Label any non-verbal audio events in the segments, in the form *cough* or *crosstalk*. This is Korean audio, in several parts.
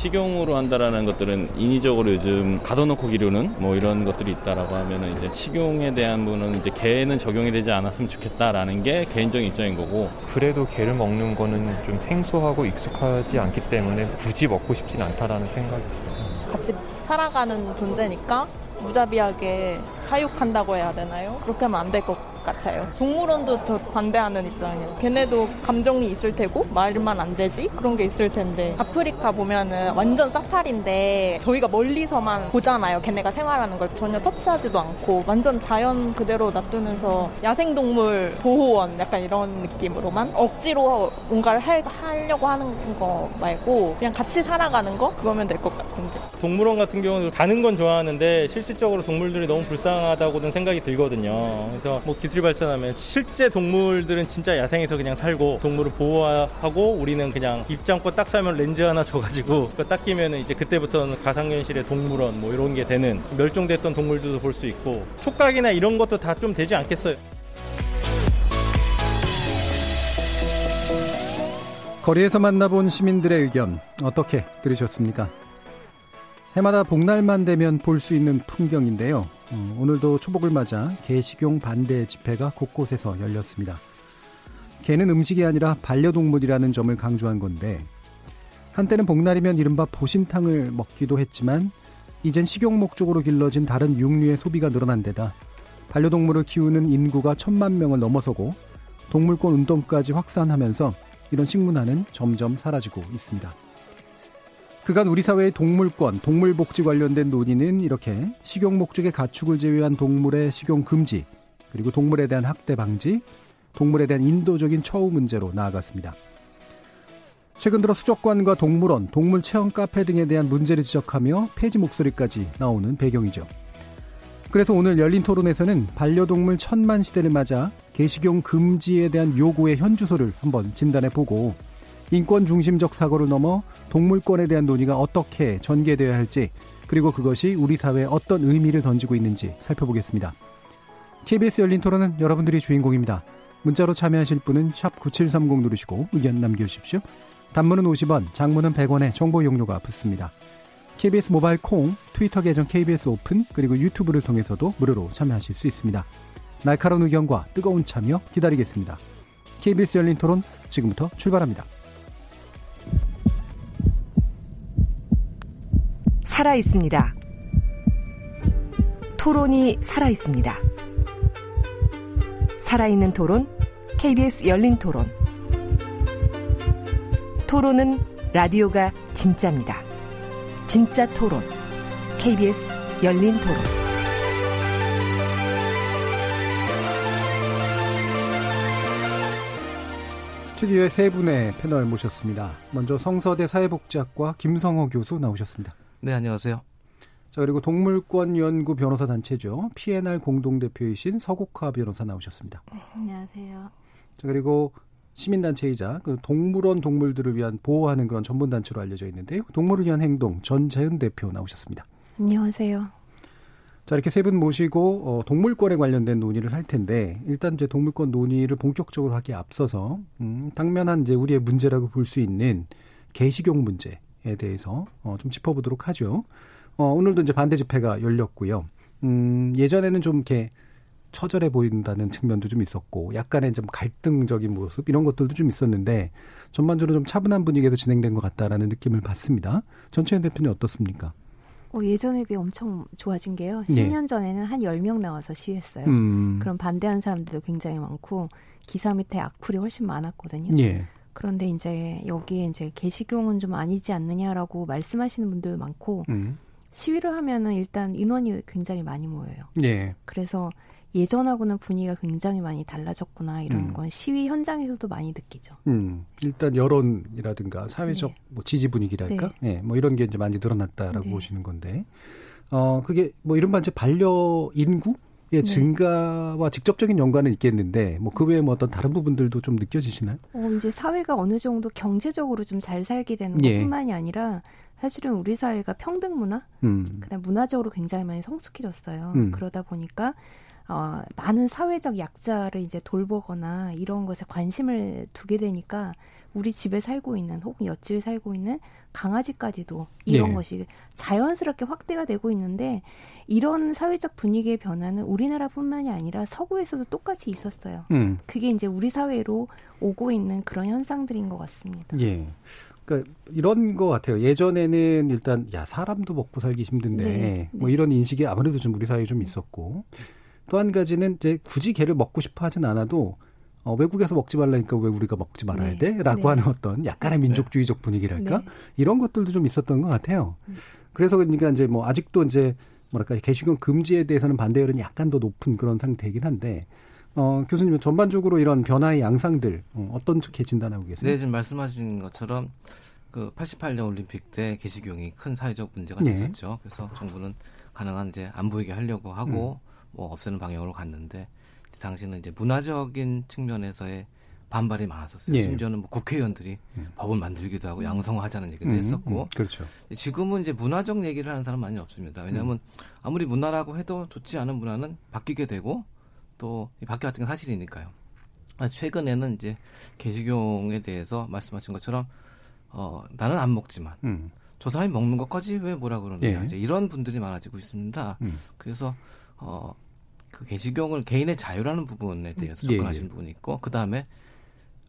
식용으로 한다라는 것들은 인위적으로 요즘 가둬놓고 기르는 뭐 이런 것들이 있다라고 하면은 이제 식용에 대한 부분은 이제 개는 적용이 되지 않았으면 좋겠다라는 게 개인적인 입장인 거고 그래도 개를 먹는 거는 좀 생소하고 익숙하지 않기 때문에 굳이 먹고 싶진 않다라는 생각이 있어요. 같이 살아가는 존재니까 무자비하게 사육한다고 해야 되나요? 그렇게 하면 안 될 것 같아요. 동물원도 더 반대하는 입장이에요. 걔네도 감정이 있을 테고 말만 안 되지 그런 게 있을 텐데 아프리카 보면은 완전 사파리인데 저희가 멀리서만 보잖아요. 걔네가 생활하는 걸 전혀 터치하지도 않고 완전 자연 그대로 놔두면서 야생동물 보호원 약간 이런 느낌으로만 억지로 뭔가를 할, 하려고 하는 거 말고 그냥 같이 살아가는 거 그거면 될 것 같은데. 동물원 같은 경우는 가는 건 좋아하는데 실질적으로 동물들이 너무 불쌍하다고는 생각이 들거든요. 그래서 뭐 기술이 발전하면 실제 동물들은 진짜 야생에서 그냥 살고 동물을 보호하고 우리는 그냥 입장권 딱 사면 렌즈 하나 줘가지고 그거 딱 끼면 이제 그때부터는 가상현실의 동물원 뭐 이런 게 되는 멸종됐던 동물들도 볼 수 있고 촉각이나 이런 것도 다 좀 되지 않겠어요? 거리에서 만나본 시민들의 의견 어떻게 들으셨습니까? 해마다 복날만 되면 볼 수 있는 풍경인데요. 어, 오늘도 초복을 맞아 개 식용 반대 집회가 곳곳에서 열렸습니다. 개는 음식이 아니라 반려동물이라는 점을 강조한 건데 한때는 복날이면 이른바 보신탕을 먹기도 했지만 이젠 식용 목적으로 길러진 다른 육류의 소비가 늘어난 데다 반려동물을 키우는 인구가 천만 명을 넘어서고 동물권 운동까지 확산하면서 이런 식문화는 점점 사라지고 있습니다. 그간 우리 사회의 동물권, 동물복지 관련된 논의는 이렇게 식용 목적의 가축을 제외한 동물의 식용 금지, 그리고 동물에 대한 학대 방지, 동물에 대한 인도적인 처우 문제로 나아갔습니다. 최근 들어 수족관과 동물원, 동물 체험 카페 등에 대한 문제를 지적하며 폐지 목소리까지 나오는 배경이죠. 그래서 오늘 열린 토론에서는 반려동물 천만 시대를 맞아 개식용 금지에 대한 요구의 현주소를 한번 진단해 보고 인권 중심적 사고를 넘어 동물권에 대한 논의가 어떻게 전개되어야 할지 그리고 그것이 우리 사회에 어떤 의미를 던지고 있는지 살펴보겠습니다. KBS 열린 토론은 여러분들이 주인공입니다. 문자로 참여하실 분은 9730 누르시고 의견 남겨주십시오. 단문은 50원, 장문은 100원의 정보 용료가 붙습니다. KBS 모바일 콩, 트위터 계정 KBS 오픈, 그리고 유튜브를 통해서도 무료로 참여하실 수 있습니다. 날카로운 의견과 뜨거운 참여 기다리겠습니다. KBS 열린 토론 지금부터 출발합니다. 살아 있습니다. 토론이 살아 있습니다. 살아있는 토론, KBS 열린 토론. 토론은 라디오가 진짜입니다. 진짜 토론, KBS 열린 토론. 스튜디오에 세 분의 패널 모셨습니다. 먼저 성서대 사회복지학과 김성호 교수 나오셨습니다. 네, 안녕하세요. 자, 그리고 동물권 연구 변호사 단체죠. PNR 공동대표이신 서국화 변호사 나오셨습니다. 네, 안녕하세요. 자, 그리고 시민단체이자 그 동물원 동물들을 위한 보호하는 그런 전문단체로 알려져 있는데요. 동물을 위한 행동 전재은 대표 나오셨습니다. 안녕하세요. 자, 이렇게 세 분 모시고 어, 동물권에 관련된 논의를 할 텐데 일단 이제 동물권 논의를 본격적으로 하기에 앞서서 음, 당면한 이제 우리의 문제라고 볼 수 있는 개식용 문제에 대해서 어, 좀 짚어보도록 하죠. 어, 오늘도 이제 반대 집회가 열렸고요. 음, 예전에는 좀 이렇게 처절해 보인다는 측면도 좀 있었고 약간의 좀 갈등적인 모습 이런 것들도 좀 있었는데 전반적으로 좀 차분한 분위기에서 진행된 것 같다라는 느낌을 받습니다. 전체현 대표님 어떻습니까? 어, 예전에 비해 엄청 좋아진 게요. 예. 10년 전에는 한 10명 나와서 시위했어요. 음. 그럼 반대하는 사람들도 굉장히 많고 기사 밑에 악플이 훨씬 많았거든요. 예. 그런데 이제 여기에 이제 개식용은 좀 아니지 않느냐라고 말씀하시는 분들 많고 음. 시위를 하면은 일단 인원이 굉장히 많이 모여요. 예. 그래서 예전하고는 분위기가 굉장히 많이 달라졌구나 이런 음. 건 시위 현장에서도 많이 느끼죠. 음, 일단 여론이라든가 사회적 네. 뭐 지지 분위기랄까, 네. 뭐 이런 게 이제 많이 늘어났다라고 네. 보시는 건데, 어 그게 뭐 이른바 이제 반려 인구 의 네. 증가와 직접적인 연관은 있겠는데, 뭐 그 외에 뭐 어떤 다른 부분들도 좀 느껴지시나요? 어, 이제 사회가 어느 정도 경제적으로 좀 잘 살게 되는 예. 것뿐만이 아니라 사실은 우리 사회가 평등 문화, 음. 그다음 문화적으로 굉장히 많이 성숙해졌어요. 음. 그러다 보니까 어, 많은 사회적 약자를 이제 돌보거나 이런 것에 관심을 두게 되니까 우리 집에 살고 있는 혹은 옆집에 살고 있는 강아지까지도 이런 예. 것이 자연스럽게 확대가 되고 있는데 이런 사회적 분위기의 변화는 우리나라뿐만이 아니라 서구에서도 똑같이 있었어요. 음. 그게 이제 우리 사회로 오고 있는 그런 현상들인 것 같습니다. 예. 그러니까 이런 거 같아요. 예전에는 일단 야 사람도 먹고 살기 힘든데 네, 뭐 네. 이런 인식이 아무래도 좀 우리 사회에 좀 있었고 또 한 가지는 이제 굳이 개를 먹고 싶어 하진 않아도 어, 외국에서 먹지 말라니까 왜 우리가 먹지 말아야 네, 돼?라고 네. 하는 어떤 약간의 민족주의적 분위기랄까 네. 이런 것들도 좀 있었던 것 같아요. 그래서 그러니까 이제 뭐 아직도 이제 뭐랄까 개식용 금지에 대해서는 반대 여론이 약간 더 높은 그런 상태이긴 한데 어, 교수님 전반적으로 이런 변화의 양상들 어, 어떻게 진단하고 계세요? 네, 지금 말씀하신 것처럼 그 88년 올림픽 때 개식용이 큰 사회적 문제가 네. 됐었죠. 그래서 정부는 가능한 이제 안 보이게 하려고 하고 뭐 없애는 방향으로 갔는데 당시는 이제 문화적인 측면에서의 반발이 많았었어요. 예. 심지어는 뭐 국회의원들이 법을 만들기도 하고 양성화하자는 얘기도 음, 했었고 음, 그렇죠. 지금은 이제 문화적 얘기를 하는 사람 많이 없습니다. 왜냐하면 음. 아무리 문화라고 해도 좋지 않은 문화는 바뀌게 되고 또 왔던 건 사실이니까요. 아, 최근에는 이제 개식용에 대해서 말씀하신 것처럼 어, 나는 안 먹지만 음. 저 사람이 먹는 것까지 왜 뭐라 그러느냐 예. 이제 이런 분들이 많아지고 있습니다. 음. 그래서 어, 그 개식용을 개인의 자유라는 부분에 대해서 예, 접근하시는 부분이 있고 그 다음에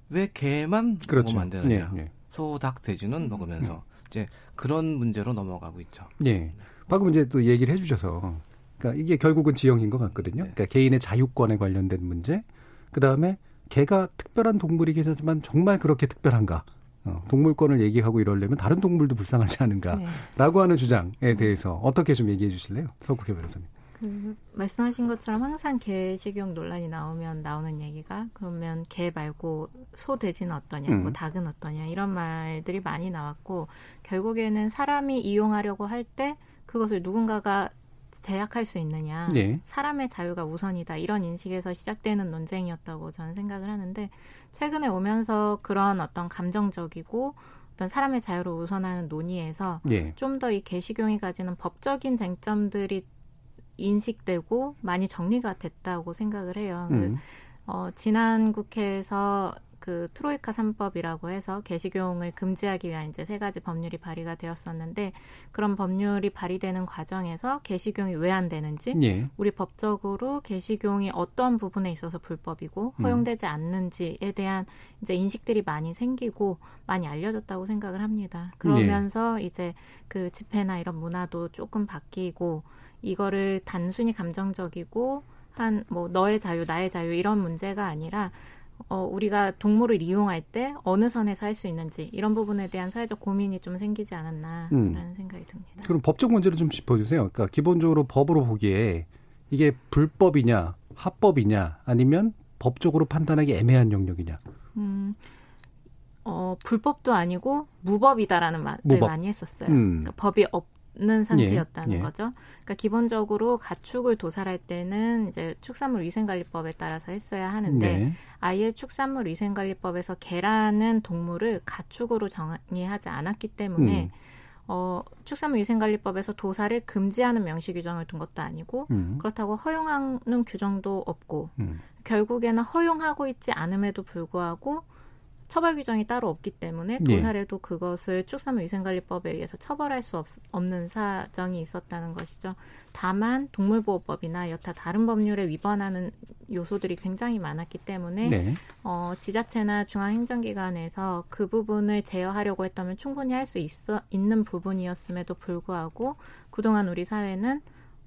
왜 개만 그렇죠. 먹으면 안 되느냐 예, 예. 소, 닭, 돼지는 먹으면서 이제 그런 문제로 넘어가고 있죠. 예. 방금 이제 또 얘기를 해주셔서, 그러니까 이게 결국은 지형인 것 같거든요. 네. 그러니까 개인의 자유권에 관련된 문제. 그 다음에 개가 특별한 동물이긴 하지만 정말 그렇게 특별한가? 어, 동물권을 얘기하고 이러려면 다른 동물도 불쌍하지 네. 않은가라고 하는 주장에 대해서 어떻게 좀 얘기해 주실래요, 서국회 변호사님? 그 말씀하신 것처럼 항상 개 식용 논란이 나오면 나오는 얘기가 그러면 개 말고 소 돼지는 어떠냐, 음. 뭐 닭은 어떠냐 이런 말들이 많이 나왔고 결국에는 사람이 이용하려고 할 때 그것을 누군가가 제약할 수 있느냐, 네. 사람의 자유가 우선이다 이런 인식에서 시작되는 논쟁이었다고 저는 생각을 하는데 최근에 오면서 그런 어떤 감정적이고 어떤 사람의 자유를 우선하는 논의에서 예. 좀더 이 개식용이 가지는 법적인 쟁점들이 인식되고 많이 정리가 됐다고 생각을 해요. 그, 음. 어, 지난 국회에서 그 트로이카 3법이라고 해서 개식용을 금지하기 위한 이제 세 가지 법률이 발의가 되었었는데 그런 법률이 발의되는 과정에서 개식용이 왜 안 되는지 예. 우리 법적으로 개식용이 어떤 부분에 있어서 불법이고 음. 허용되지 않는지에 대한 이제 인식들이 많이 생기고 많이 알려졌다고 생각을 합니다. 그러면서 이제 그 집회나 이런 문화도 조금 바뀌고 이거를 단순히 감정적이고 한 뭐 너의 자유, 나의 자유 이런 문제가 아니라 어, 우리가 동물을 이용할 때 어느 선에서 할 수 있는지 이런 부분에 대한 사회적 고민이 좀 생기지 않았나라는 음. 생각이 듭니다. 그럼 법적 문제를 좀 짚어주세요. 그러니까 기본적으로 법으로 보기에 이게 불법이냐, 합법이냐, 아니면 법적으로 판단하기 애매한 영역이냐. 음, 어, 불법도 아니고 무법이다라는 말을 무법. 많이 했었어요. 음. 그러니까 법이 없 는 상태였다는 예, 예. 거죠. 그러니까 기본적으로 가축을 도살할 때는 이제 축산물 위생관리법에 따라서 했어야 하는데 네. 아예 축산물 위생관리법에서 개라는 동물을 가축으로 정의하지 않았기 때문에 음. 어, 축산물 위생관리법에서 도살을 금지하는 명시 규정을 둔 것도 아니고 음. 그렇다고 허용하는 규정도 없고 음. 결국에는 허용하고 있지 않음에도 불구하고 처벌 규정이 따로 없기 때문에 예. 도살에도 그것을 축산물위생관리법에 의해서 처벌할 수 없, 없는 사정이 있었다는 것이죠. 다만 동물보호법이나 여타 다른 법률에 위반하는 요소들이 굉장히 많았기 때문에 네. 어, 지자체나 중앙행정기관에서 그 부분을 제어하려고 했다면 충분히 할 수 있는 부분이었음에도 불구하고 그동안 우리 사회는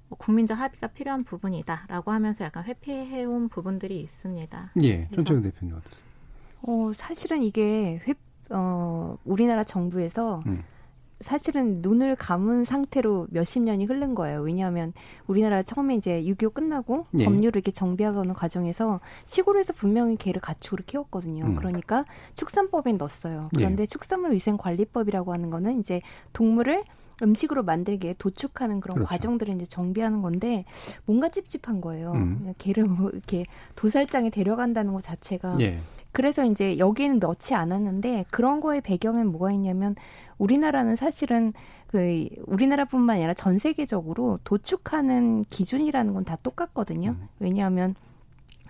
뭐 국민적 합의가 필요한 부분이다라고 하면서 약간 회피해온 부분들이 있습니다. 예. 전철 대표님 어떠세요? 어, 사실은 이게 회, 어, 우리나라 정부에서 음. 사실은 눈을 감은 상태로 몇십 년이 흐른 거예요. 왜냐하면 우리나라 처음에 이제 6.25 끝나고 예. 법률을 이렇게 정비하는 과정에서 시골에서 분명히 개를 가축으로 키웠거든요. 음. 그러니까 축산법에 넣었어요. 그런데 예. 축산물 위생 관리법이라고 하는 거는 이제 동물을 음식으로 만들게 도축하는 그런 그렇죠. 과정들을 이제 정비하는 건데 뭔가 찝찝한 거예요. 음. 개를 뭐 이렇게 도살장에 데려간다는 것 자체가 예. 그래서 이제 여기에는 넣지 않았는데 그런 거에 배경엔 뭐가 있냐면 우리나라는 사실은 그 우리나라뿐만 아니라 전 세계적으로 도축하는 기준이라는 건 다 똑같거든요. 음. 왜냐하면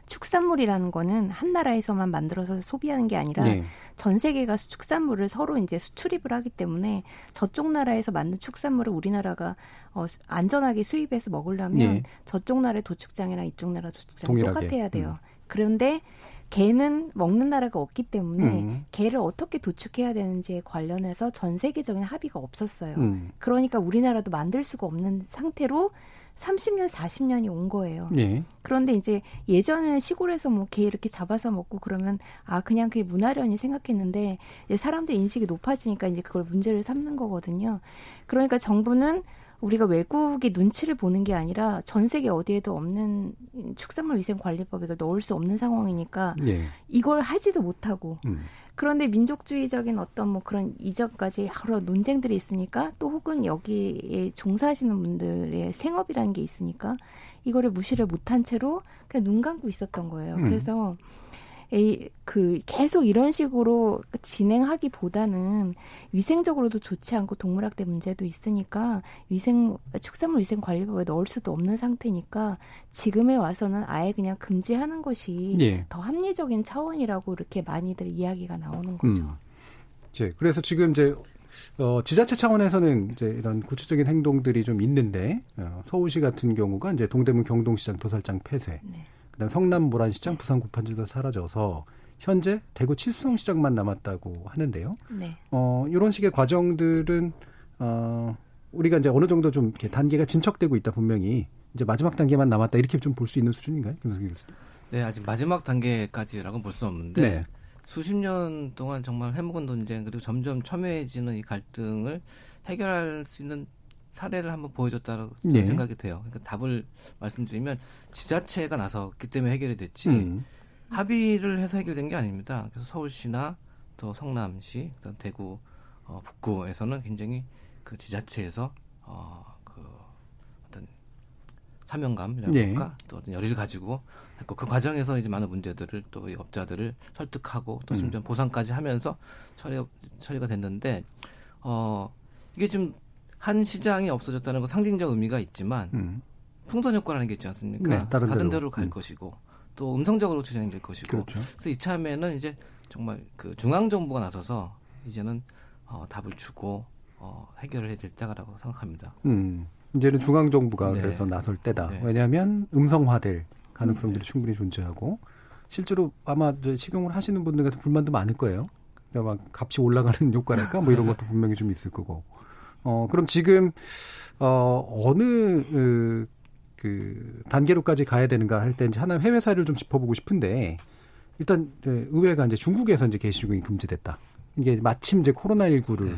축산물이라는 거는 한 나라에서만 만들어서 소비하는 게 아니라 네. 전 세계가 축산물을 서로 이제 수출입을 하기 때문에 저쪽 나라에서 만든 축산물을 우리나라가 어, 안전하게 수입해서 먹으려면 네. 저쪽 나라의 도축장이랑 이쪽 나라 도축장 똑같아야 돼요. 음. 그런데 개는 먹는 나라가 없기 때문에 음. 개를 어떻게 도축해야 되는지에 관련해서 전 세계적인 합의가 없었어요. 음. 그러니까 우리나라도 만들 수가 없는 상태로 30년, 40년이 온 거예요. 예. 그런데 이제 예전에는 시골에서 뭐 개 이렇게 잡아서 먹고 그러면 아 그냥 그게 문화련이 생각했는데 이제 사람들 인식이 높아지니까 이제 그걸 문제를 삼는 거거든요. 그러니까 정부는 우리가 외국의 눈치를 보는 게 아니라 전 세계 어디에도 없는 축산물 위생 관리법에 넣을 수 없는 상황이니까 예. 이걸 하지도 못하고 음. 그런데 민족주의적인 어떤 뭐 그런 이전까지 여러 논쟁들이 있으니까 또 혹은 여기에 종사하시는 분들의 생업이라는 게 있으니까 이거를 무시를 못한 채로 그냥 눈 감고 있었던 거예요. 음. 그래서 이, 그 계속 이런 식으로 진행하기보다는 위생적으로도 좋지 않고 동물학대 문제도 있으니까 위생 축산물 위생 관리법에 넣을 수도 없는 상태니까 지금에 와서는 아예 그냥 금지하는 것이 예. 더 합리적인 차원이라고 이렇게 많이들 이야기가 나오는 거죠. 음. 예, 그래서 지금 이제 어, 지자체 차원에서는 이제 이런 구체적인 행동들이 좀 있는데 어, 서울시 같은 경우가 이제 동대문 경동시장 도살장 폐쇄. 네. 그다음 성남 모란시장, 부산 구판지도 사라져서 현재 대구 칠성 시장만 남았다고 하는데요. 네. 어, 이런 식의 과정들은 어, 우리가 이제 어느 정도 좀 이렇게 단계가 진척되고 있다 분명히 이제 마지막 단계만 남았다 이렇게 좀 볼 수 있는 수준인가요, 김성기 교수님? 네, 아직 마지막 단계까지라고는 볼수 없는데 네. 수십 년 동안 정말 해묵은 논쟁 그리고 점점 첨예해지는 이 갈등을 해결할 수 있는 사례를 한번 보여줬다고 네. 생각이 돼요. 그러니까 답을 말씀드리면 지자체가 나섰기 때문에 해결이 됐지 음. 합의를 해서 해결된 게 아닙니다. 그래서 서울시나 또 성남시, 그다음 대구 어, 북구에서는 굉장히 그 지자체에서 어, 그 어떤 사명감이랄까 네. 또 어떤 열의를 가지고 했고 그 과정에서 이제 많은 문제들을 또 이 업자들을 설득하고 또 심지어 음. 보상까지 하면서 처리 처리가 됐는데 어 이게 지금 한 시장이 없어졌다는 건 상징적 의미가 있지만 음. 풍선 효과라는 게 있지 않습니까? 네, 다른, 다른 데로, 갈 음. 것이고 또 음성적으로 진행될 것이고 그렇죠. 그래서 이참에는 이제 정말 그 중앙 정부가 나서서 이제는 어, 답을 주고 어, 해결을 해야 될 때라고 생각합니다. 음. 이제는 중앙 정부가 네. 그래서 나설 때다. 네. 왜냐하면 음성화될 가능성들이 네. 충분히 존재하고 실제로 아마 식용을 하시는 분들 같은 불만도 많을 거예요. 그러니까 막 값이 올라가는 *laughs* 효과랄까 뭐 이런 것도 분명히 좀 있을 거고. 어, 그럼 지금, 어, 어느, 그, 그 단계로까지 가야 되는가 할 때 이제 하나 해외 사례를 좀 짚어보고 싶은데, 일단, 의회가 이제 중국에서 이제 게시중이 금지됐다. 이게 마침 이제 코로나19를 네.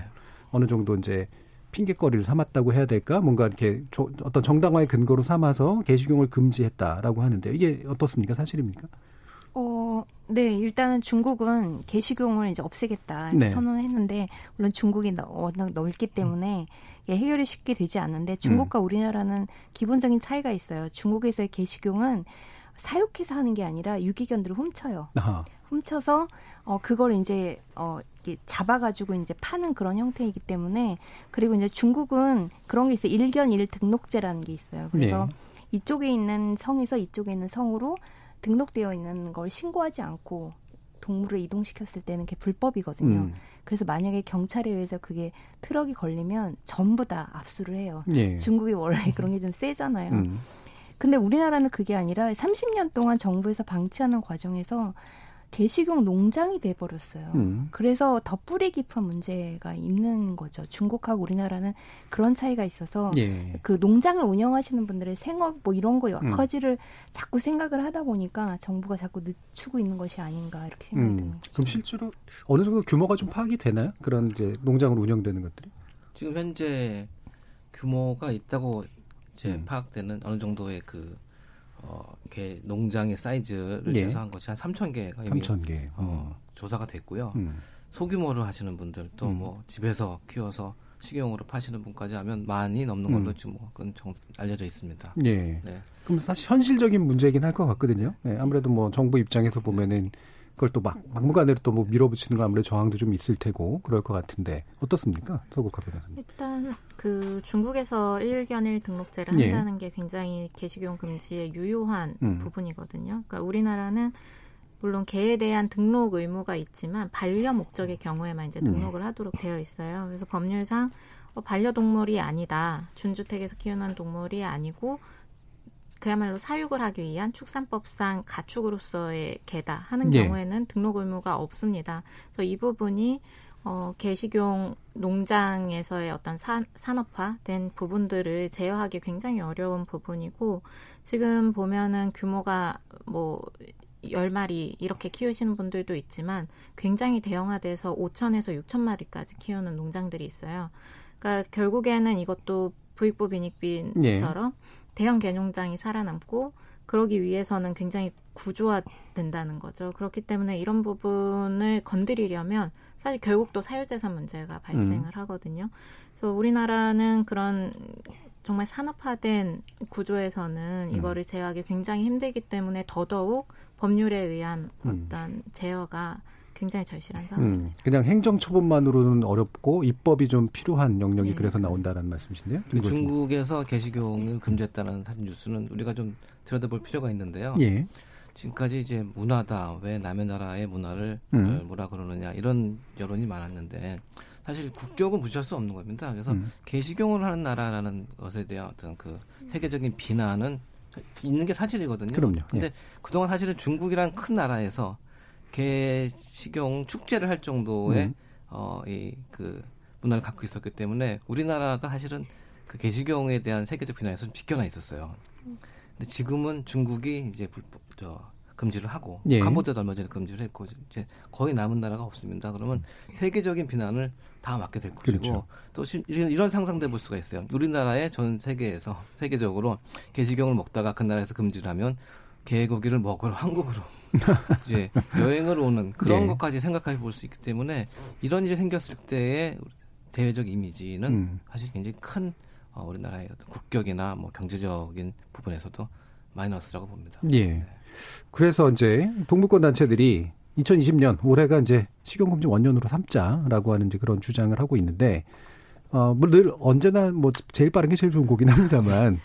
어느 정도 이제 핑계거리를 삼았다고 해야 될까? 뭔가 이렇게 조, 어떤 정당화의 근거로 삼아서 게시경을 금지했다라고 하는데 이게 어떻습니까? 사실입니까? 어, 네, 일단은 중국은 개식용을 이제 없애겠다 네. 선언을 했는데 물론 중국이 워낙 넓기 때문에 음. 해결이 쉽게 되지 않는데 중국과 음. 우리나라는 기본적인 차이가 있어요. 중국에서의 개식용은 사육해서 하는 게 아니라 유기견들을 훔쳐요. 아하. 훔쳐서 어 그걸 이제 어 이게 잡아가지고 이제 파는 그런 형태이기 때문에 그리고 이제 중국은 그런 게 있어요. 일견 일 등록제라는 게 있어요. 그래서 네. 이쪽에 있는 성에서 이쪽에 있는 성으로 등록되어 있는 걸 신고하지 않고 동물을 이동시켰을 때는 그게 불법이거든요. 음. 그래서 만약에 경찰에 의해서 그게 트럭이 걸리면 전부 다 압수를 해요. 예. 중국이 원래 *laughs* 그런 게 좀 세잖아요. 음. 근데 우리나라는 그게 아니라 30년 동안 정부에서 방치하는 과정에서 개식용 농장이 돼 버렸어요. 음. 그래서 더 뿌리 깊은 문제가 있는 거죠. 중국하고 우리나라는 그런 차이가 있어서 예. 그 농장을 운영하시는 분들의 생업 뭐 이런 거 여러 가지를 음. 자꾸 생각을 하다 보니까 정부가 자꾸 늦추고 있는 것이 아닌가 이렇게 생각이 음. 드는 거죠. 그럼 실제로 어느 정도 규모가 좀 파악이 되나요? 그런 이제 농장으로 운영되는 것들이? 지금 현재 규모가 있다고 이제 음. 파악되는 어느 정도의 그 어, 이렇게 농장의 사이즈를 예. 재서한 것이 한 3천 개가 이미 3천 개. 어, 어. 조사가 됐고요. 음. 소규모로 하시는 분들 또뭐 음. 뭐 집에서 키워서 식용으로 파시는 분까지 하면 많이 넘는 걸로 음. 지금 뭐 그건 정, 알려져 있습니다. 예. 네. 그럼 사실 현실적인 문제이긴 할 것 같거든요. 네, 아무래도 뭐 정부 입장에서 보면은 그걸 또 막 막무가내로 또 뭐 밀어붙이는 거 아무래도 저항도 좀 있을 테고 그럴 것 같은데 어떻습니까, 서국화 변호사님? 일단 그 중국에서 일견일 등록제를 예. 한다는 게 굉장히 개식용 금지의 유효한 음. 부분이거든요. 그러니까 우리나라는 물론 개에 대한 등록 의무가 있지만 반려 목적의 경우에만 이제 음. 등록을 하도록 되어 있어요. 그래서 법률상 어, 반려동물이 아니다. 준주택에서 키우는 동물이 아니고 그야말로 사육을 하기 위한 축산법상 가축으로서의 개다 하는 예. 경우에는 등록 의무가 없습니다. 그래서 이 부분이 어, 개식용 농장에서의 어떤 산, 산업화된 부분들을 제어하기 굉장히 어려운 부분이고 지금 보면은 규모가 뭐 10마리 이렇게 키우시는 분들도 있지만 굉장히 대형화돼서 5천에서 6천 마리까지 키우는 농장들이 있어요. 그러니까 결국에는 이것도 부익부 빈익빈처럼 대형 개농장이 살아남고 그러기 위해서는 굉장히 구조화된다는 거죠. 그렇기 때문에 이런 부분을 건드리려면 사실 결국 또 사유재산 문제가 발생을 하거든요. 그래서 우리나라는 그런 정말 산업화된 구조에서는 이거를 제어하기 굉장히 힘들기 때문에 더더욱 법률에 의한 음. 어떤 제어가 굉장히 절실한 상황. 음, 그냥 행정 처분만으로는 어렵고 입법이 좀 필요한 영역이 네, 그래서 나온다는 말씀이신데요. 그 중국에서 개식용을 금지했다는 사실 뉴스는 우리가 좀 들여다볼 필요가 있는데요. 예. 지금까지 이제 문화다 왜 남의 나라의 문화를 음. 어, 뭐라 그러느냐 이런 여론이 많았는데 사실 국격은 무시할 수 없는 겁니다. 그래서 음. 개식용을 하는 나라라는 것에 대한 어떤 그 세계적인 비난은 있는 게 사실이거든요. 그럼요. 근데 예. 그동안 사실은 중국이란 큰 나라에서 개식용 축제를 할 정도의 음. 어, 이 그 문화를 갖고 있었기 때문에 우리나라가 사실은 그 개식용에 대한 세계적 비난에서 좀 비껴나 있었어요. 근데 지금은 중국이 이제 불법 저 금지를 하고 예. 캄보디아도 얼마 전에 금지를 했고 이제 거의 남은 나라가 없습니다. 그러면 세계적인 비난을 다 맞게 될 것이고 그렇죠. 또 시- 이런, 이런 상상도 볼 수가 있어요. 우리나라의 전 세계에서 세계적으로 개식용을 먹다가 그 나라에서 금지를 하면 개고기를 먹으러 한국으로 *laughs* 이제 여행을 오는 그런 예. 것까지 생각해 볼 수 있기 때문에 이런 일이 생겼을 때의 대외적 이미지는 음. 사실 굉장히 큰 어, 우리나라의 어떤 국격이나 뭐 경제적인 부분에서도 마이너스라고 봅니다. 예. 그래서 이제 동물권 단체들이 2020년 올해가 이제 식용금지 원년으로 삼자라고 하는 이제 그런 주장을 하고 있는데 어, 뭐늘 언제나 뭐 제일 빠른 게 제일 좋은 거긴 합니다만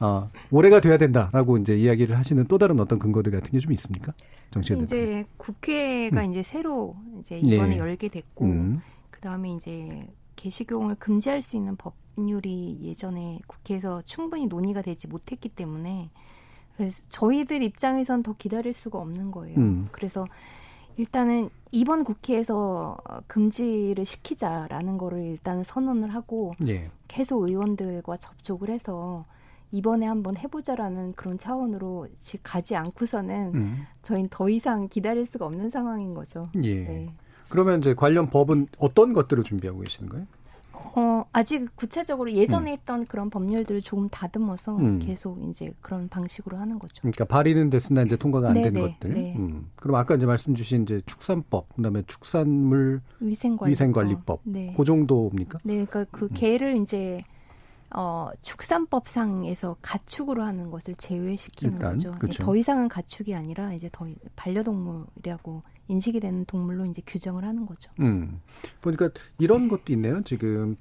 어, 올해가 돼야 된다라고 이제 이야기를 하시는 또 다른 어떤 근거들 같은 게 좀 있습니까? 정치인 이제 국회가 음. 이제 새로 이제 이번에 예. 열게 됐고 음. 그다음에 이제 게시용을 금지할 수 있는 법률이 예전에 국회에서 충분히 논의가 되지 못했기 때문에 그래서 저희들 입장에선 더 기다릴 수가 없는 거예요. 음. 그래서 일단은 이번 국회에서 금지를 시키자라는 거를 일단 선언을 하고 예. 계속 의원들과 접촉을 해서 이번에 한번 해보자라는 그런 차원으로 지- 가지 않고서는 음. 저희는 더 이상 기다릴 수가 없는 상황인 거죠. 예. 네. 그러면 이제 관련 법은 어떤 것들을 준비하고 계시는 거예요? 어, 아직 구체적으로 예전에 했던 그런 법률들을 조금 다듬어서 음. 계속 이제 그런 방식으로 하는 거죠. 그러니까 발의는 됐으나 이제 통과가 안 네, 되는 네, 것들. 네. 음. 그럼 아까 이제 말씀 주신 이제 축산법, 그다음에 축산물 위생관리법. 위생관리법. 네. 그 정도입니까? 네, 그러니까 그 개를 이제 어, 축산법상에서 가축으로 하는 것을 제외시키는 일단, 거죠. 그렇죠. 더 이상은 가축이 아니라 이제 더 반려동물이라고 인식이 되는 동물로 이제 규정을 하는 거죠. 음. 보니까 이런 것도 있네요. 지금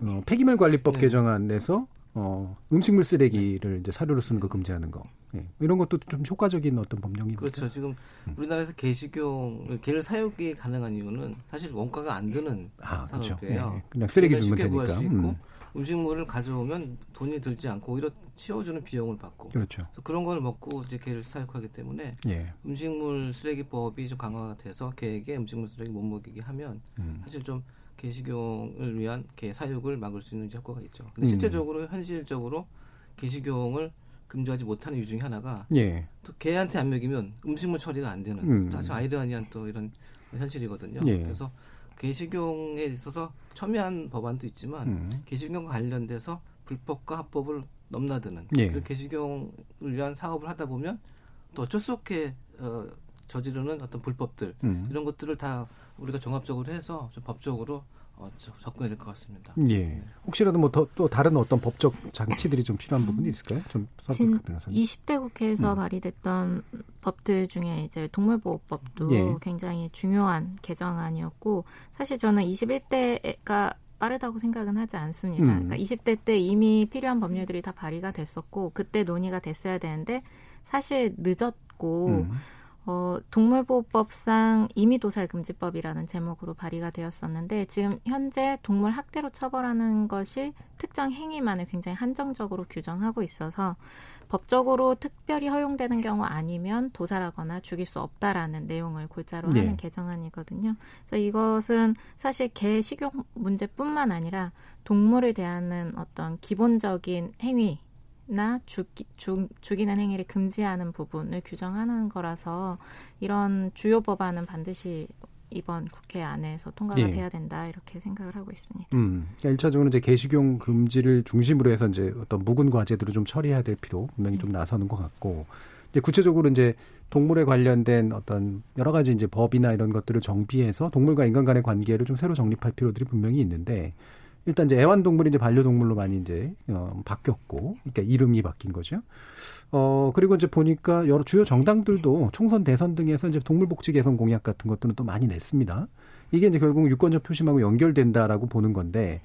어, 폐기물 관리법 네. 개정안에서 어, 음식물 쓰레기를 이제 사료로 쓰는 거 금지하는 거. 예. 이런 것도 좀 효과적인 어떤 법령입니다. 그렇죠. 지금 우리나라에서 개식용 개를 사육이 가능한 이유는 사실 원가가 안 드는 아, 그렇죠. 산업이에요. 예, 그냥 쓰레기 개가 주면 되니까. 수 있고 음. 음식물을 가져오면 돈이 들지 않고 오히려 치워주는 비용을 받고 그렇죠. 그래서 그런 걸 먹고 이제 개를 사육하기 때문에 예. 음식물 쓰레기법이 좀 강화가 돼서 개에게 음식물 쓰레기 못 먹이게 하면 음. 사실 좀 개식용을 위한 개 사육을 막을 수 있는 효과가 있죠. 근데 음. 실제적으로 현실적으로 개식용을 금지하지 못하는 이유 중에 하나가 예. 또 개한테 안 먹이면 음식물 처리가 안 되는 음. 아주 아이러니한 또 이런 현실이거든요. 예. 그래서 개식용에 있어서 첨예한 법안도 있지만 음. 개식용과 관련돼서 불법과 합법을 넘나드는 예. 그 개식용을 위한 사업을 하다 보면 또 어쩔 수 없게 어, 저지르는 어떤 불법들 음. 이런 것들을 다 우리가 종합적으로 해서 좀 법적으로 어, 접근해야 될 것 같습니다. 예. 혹시라도 뭐 또 다른 어떤 법적 장치들이 좀 필요한 부분이 있을까요? 좀 진, 20대 국회에서 음. 발의됐던 법들 중에 이제 동물보호법도 예. 굉장히 중요한 개정안이었고 사실 저는 21대가 빠르다고 생각은 하지 않습니다. 음. 그러니까 20대 때 이미 필요한 법률들이 다 발의가 됐었고 그때 논의가 됐어야 되는데 사실 늦었고 음. 어, 동물보호법상 임의도살금지법이라는 제목으로 발의가 되었었는데 지금 현재 동물 학대로 처벌하는 것이 특정 행위만을 굉장히 한정적으로 규정하고 있어서 법적으로 특별히 허용되는 경우 아니면 도살하거나 죽일 수 없다라는 내용을 골자로 네. 하는 개정안이거든요. 그래서 이것은 사실 개 식용 문제뿐만 아니라 동물을 대하는 어떤 기본적인 행위 나 죽기, 죽, 죽이는 행위를 금지하는 부분을 규정하는 거라서 이런 주요 법안은 반드시 이번 국회 안에서 통과가 예. 돼야 된다 이렇게 생각을 하고 있습니다. 음, 그러니까 1차적으로 이제 개식용 금지를 중심으로 해서 이제 어떤 묵은 과제들을 좀 처리해야 될 필요 분명히 좀 나서는 것 같고 이제 구체적으로 이제 동물에 관련된 어떤 여러 가지 이제 법이나 이런 것들을 정비해서 동물과 인간 간의 관계를 좀 새로 정립할 필요들이 분명히 있는데 일단 이제 애완동물이 이제 반려동물로 많이 이제 어, 바뀌었고, 그러니까 이름이 바뀐 거죠. 어 그리고 이제 보니까 여러 주요 정당들도 총선 대선 등에서 이제 동물복지 개선 공약 같은 것들은 또 많이 냈습니다. 이게 이제 결국 유권자 표심하고 연결된다라고 보는 건데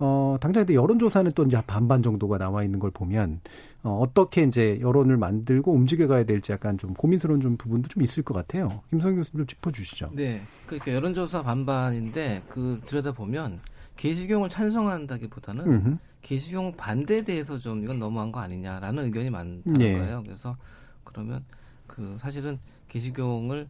어, 당장 근데 여론조사는 또 이제 반반 정도가 나와 있는 걸 보면, 어, 어떻게 이제 여론을 만들고 움직여 가야 될지 약간 좀 고민스러운 좀 부분도 좀 있을 것 같아요. 김성 교수님 좀 짚어주시죠. 네. 그러니까 여론조사 반반인데, 그, 들여다보면, 개식용을 찬성한다기보다는 음흠. 개식용 반대에 대해서 좀 이건 너무한 거 아니냐라는 의견이 많다는 예. 거예요. 그래서 그러면 그 사실은 개식용을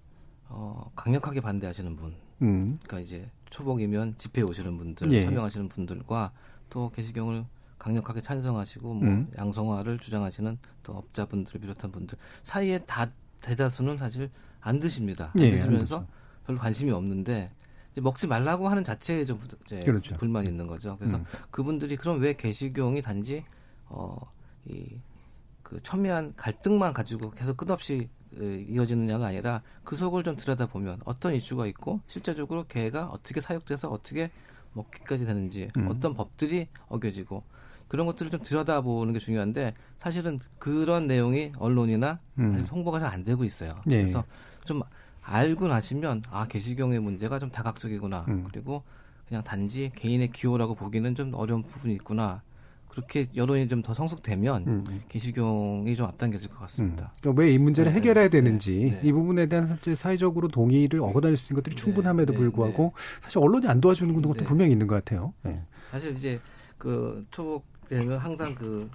어 강력하게 반대하시는 분, 음. 그러니까 이제 초복이면 집회 오시는 분들, 예. 서명하시는 분들과 또 개식용을 강력하게 찬성하시고 뭐 음. 양성화를 주장하시는 또 업자분들을 비롯한 분들 사이에 다 대다수는 사실 안 드십니다. 안 예, 드시면서 별로 관심이 없는데 먹지 말라고 하는 자체에 좀 이제 그렇죠. 불만이 있는 거죠. 그래서 음. 그분들이 그럼 왜 개식용이 단지 어이 그 첨예한 갈등만 가지고 계속 끝없이 이어지느냐가 아니라 그 속을 좀 들여다보면 어떤 이슈가 있고 실제적으로 개가 어떻게 사육돼서 어떻게 먹기까지 되는지 음. 어떤 법들이 어겨지고 그런 것들을 좀 들여다보는 게 중요한데 사실은 그런 내용이 언론이나 음. 홍보가 잘 안 되고 있어요. 네. 그래서 좀 알고 나시면 아 개시경의 문제가 좀 다각적이구나. 음. 그리고 그냥 단지 개인의 기호라고 보기는 좀 어려운 부분이 있구나. 그렇게 여론이 좀 더 성숙되면 음. 개시경이 좀 앞당겨질 것 같습니다. 음. 그러니까 왜이 문제를 네, 해결해야 네. 되는지 네, 네. 이 부분에 대한 사실 사회적으로 동의를 얻어낼 수 있는 것들이 네, 충분함에도 네, 불구하고 사실 언론이 안 도와주는 것도 분명히 있는 것 같아요. 사실 이제 그 초복 되면 항상 그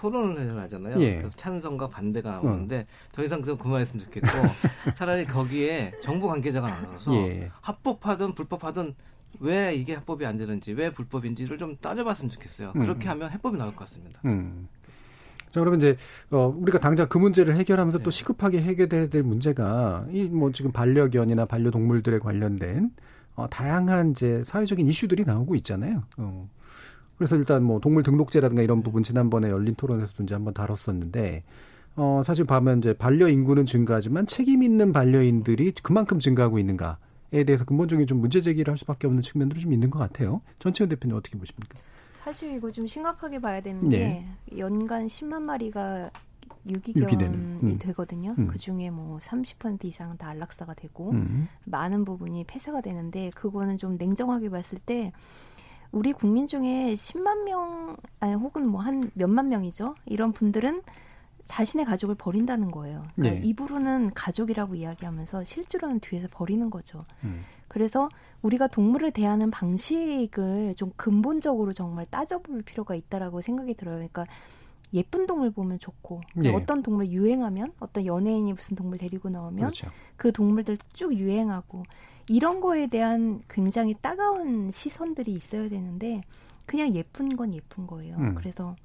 토론을 하잖아요. 예. 그 찬성과 반대가 나오는데 어. 더 이상 좀 그만했으면 좋겠고 *laughs* 차라리 거기에 정부 관계자가 나와서 예. 합법하든 불법하든 왜 이게 합법이 안 되는지 왜 불법인지를 좀 따져봤으면 좋겠어요. 음. 그렇게 하면 해법이 나올 것 같습니다. 음. 자, 그러면 이제, 어, 우리가 당장 그 문제를 해결하면서 네. 또 시급하게 해결돼야 될 문제가, 이 뭐 지금 반려견이나 반려동물들에 관련된, 어, 다양한 이제 사회적인 이슈들이 나오고 있잖아요. 어. 그래서 일단 뭐 동물 등록제라든가 이런 부분 지난번에 열린 토론에서도 이제 한번 다뤘었는데 어 사실 보면 이제 반려 인구는 증가하지만 책임 있는 반려인들이 그만큼 증가하고 있는가에 대해서 근본적인 좀 문제 제기를 할 수밖에 없는 측면들이 좀 있는 것 같아요. 전채원 대표님 어떻게 보십니까? 사실 이거 좀 심각하게 봐야 되는 네. 게 연간 10만 마리가 유기견이 음. 되거든요. 음. 그 중에 뭐 30% 이상은 다 안락사가 되고 음. 많은 부분이 폐사가 되는데 그거는 좀 냉정하게 봤을 때 우리 국민 중에 10만 명 아니 혹은 뭐 한 몇만 명이죠. 이런 분들은 자신의 가족을 버린다는 거예요. 그러니까 네. 입으로는 가족이라고 이야기하면서 실제로는 뒤에서 버리는 거죠. 음. 그래서 우리가 동물을 대하는 방식을 좀 근본적으로 정말 따져볼 필요가 있다라고 생각이 들어요. 그러니까 예쁜 동물 보면 좋고 네. 어떤 동물 유행하면 어떤 연예인이 무슨 동물 데리고 나오면 그렇죠. 그 동물들 쭉 유행하고 이런 거에 대한 굉장히 따가운 시선들이 있어야 되는데 그냥 예쁜 건 예쁜 거예요. 음. 그래서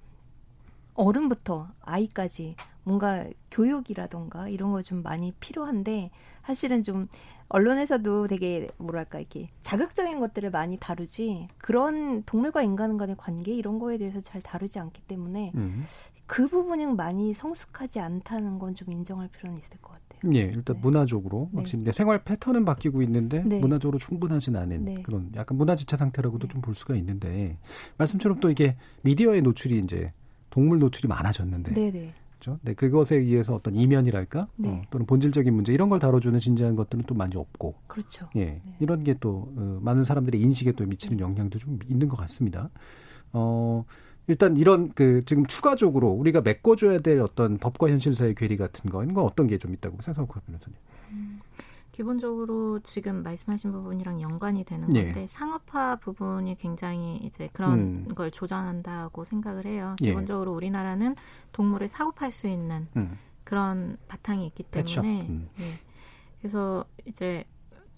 어른부터 아이까지 뭔가 교육이라던가 이런 거 좀 많이 필요한데 사실은 좀 언론에서도 되게 뭐랄까 이렇게 자극적인 것들을 많이 다루지 그런 동물과 인간 간의 관계 이런 거에 대해서 잘 다루지 않기 때문에 음. 그 부분이 많이 성숙하지 않다는 건 좀 인정할 필요는 있을 것 같아요. 같아요. 예, 일단 네. 문화적으로 네. 확실히 이제 생활 패턴은 바뀌고 있는데 네. 문화적으로 충분하진 않은 네. 그런 약간 문화지차 상태라고도 좀 볼 수가 있는데 말씀처럼 또 이게 미디어의 노출이 이제 동물 노출이 많아졌는데 네, 네. 그렇죠? 네, 그것에 의해서 어떤 이면이랄까 네. 어, 또는 본질적인 문제 이런 걸 다뤄주는 진지한 것들은 또 많이 없고 그렇죠. 예, 네. 이런 게또 어, 많은 사람들의 인식에 또 미치는 영향도 좀 있는 것 같습니다. 어, 일단 이런 그 지금 추가적으로 우리가 메꿔줘야 될 어떤 법과 현실 사이의 괴리 같은 거 이런 건 어떤 게 좀 있다고 생각하고 변호사님? 기본적으로 지금 말씀하신 부분이랑 연관이 되는 예. 건데 상업화 부분이 굉장히 이제 그런 음. 걸 조장한다고 생각을 해요. 예. 기본적으로 우리나라는 동물을 사고 팔 수 있는 음. 그런 바탕이 있기 펫숍. 때문에 음. 예. 그래서 이제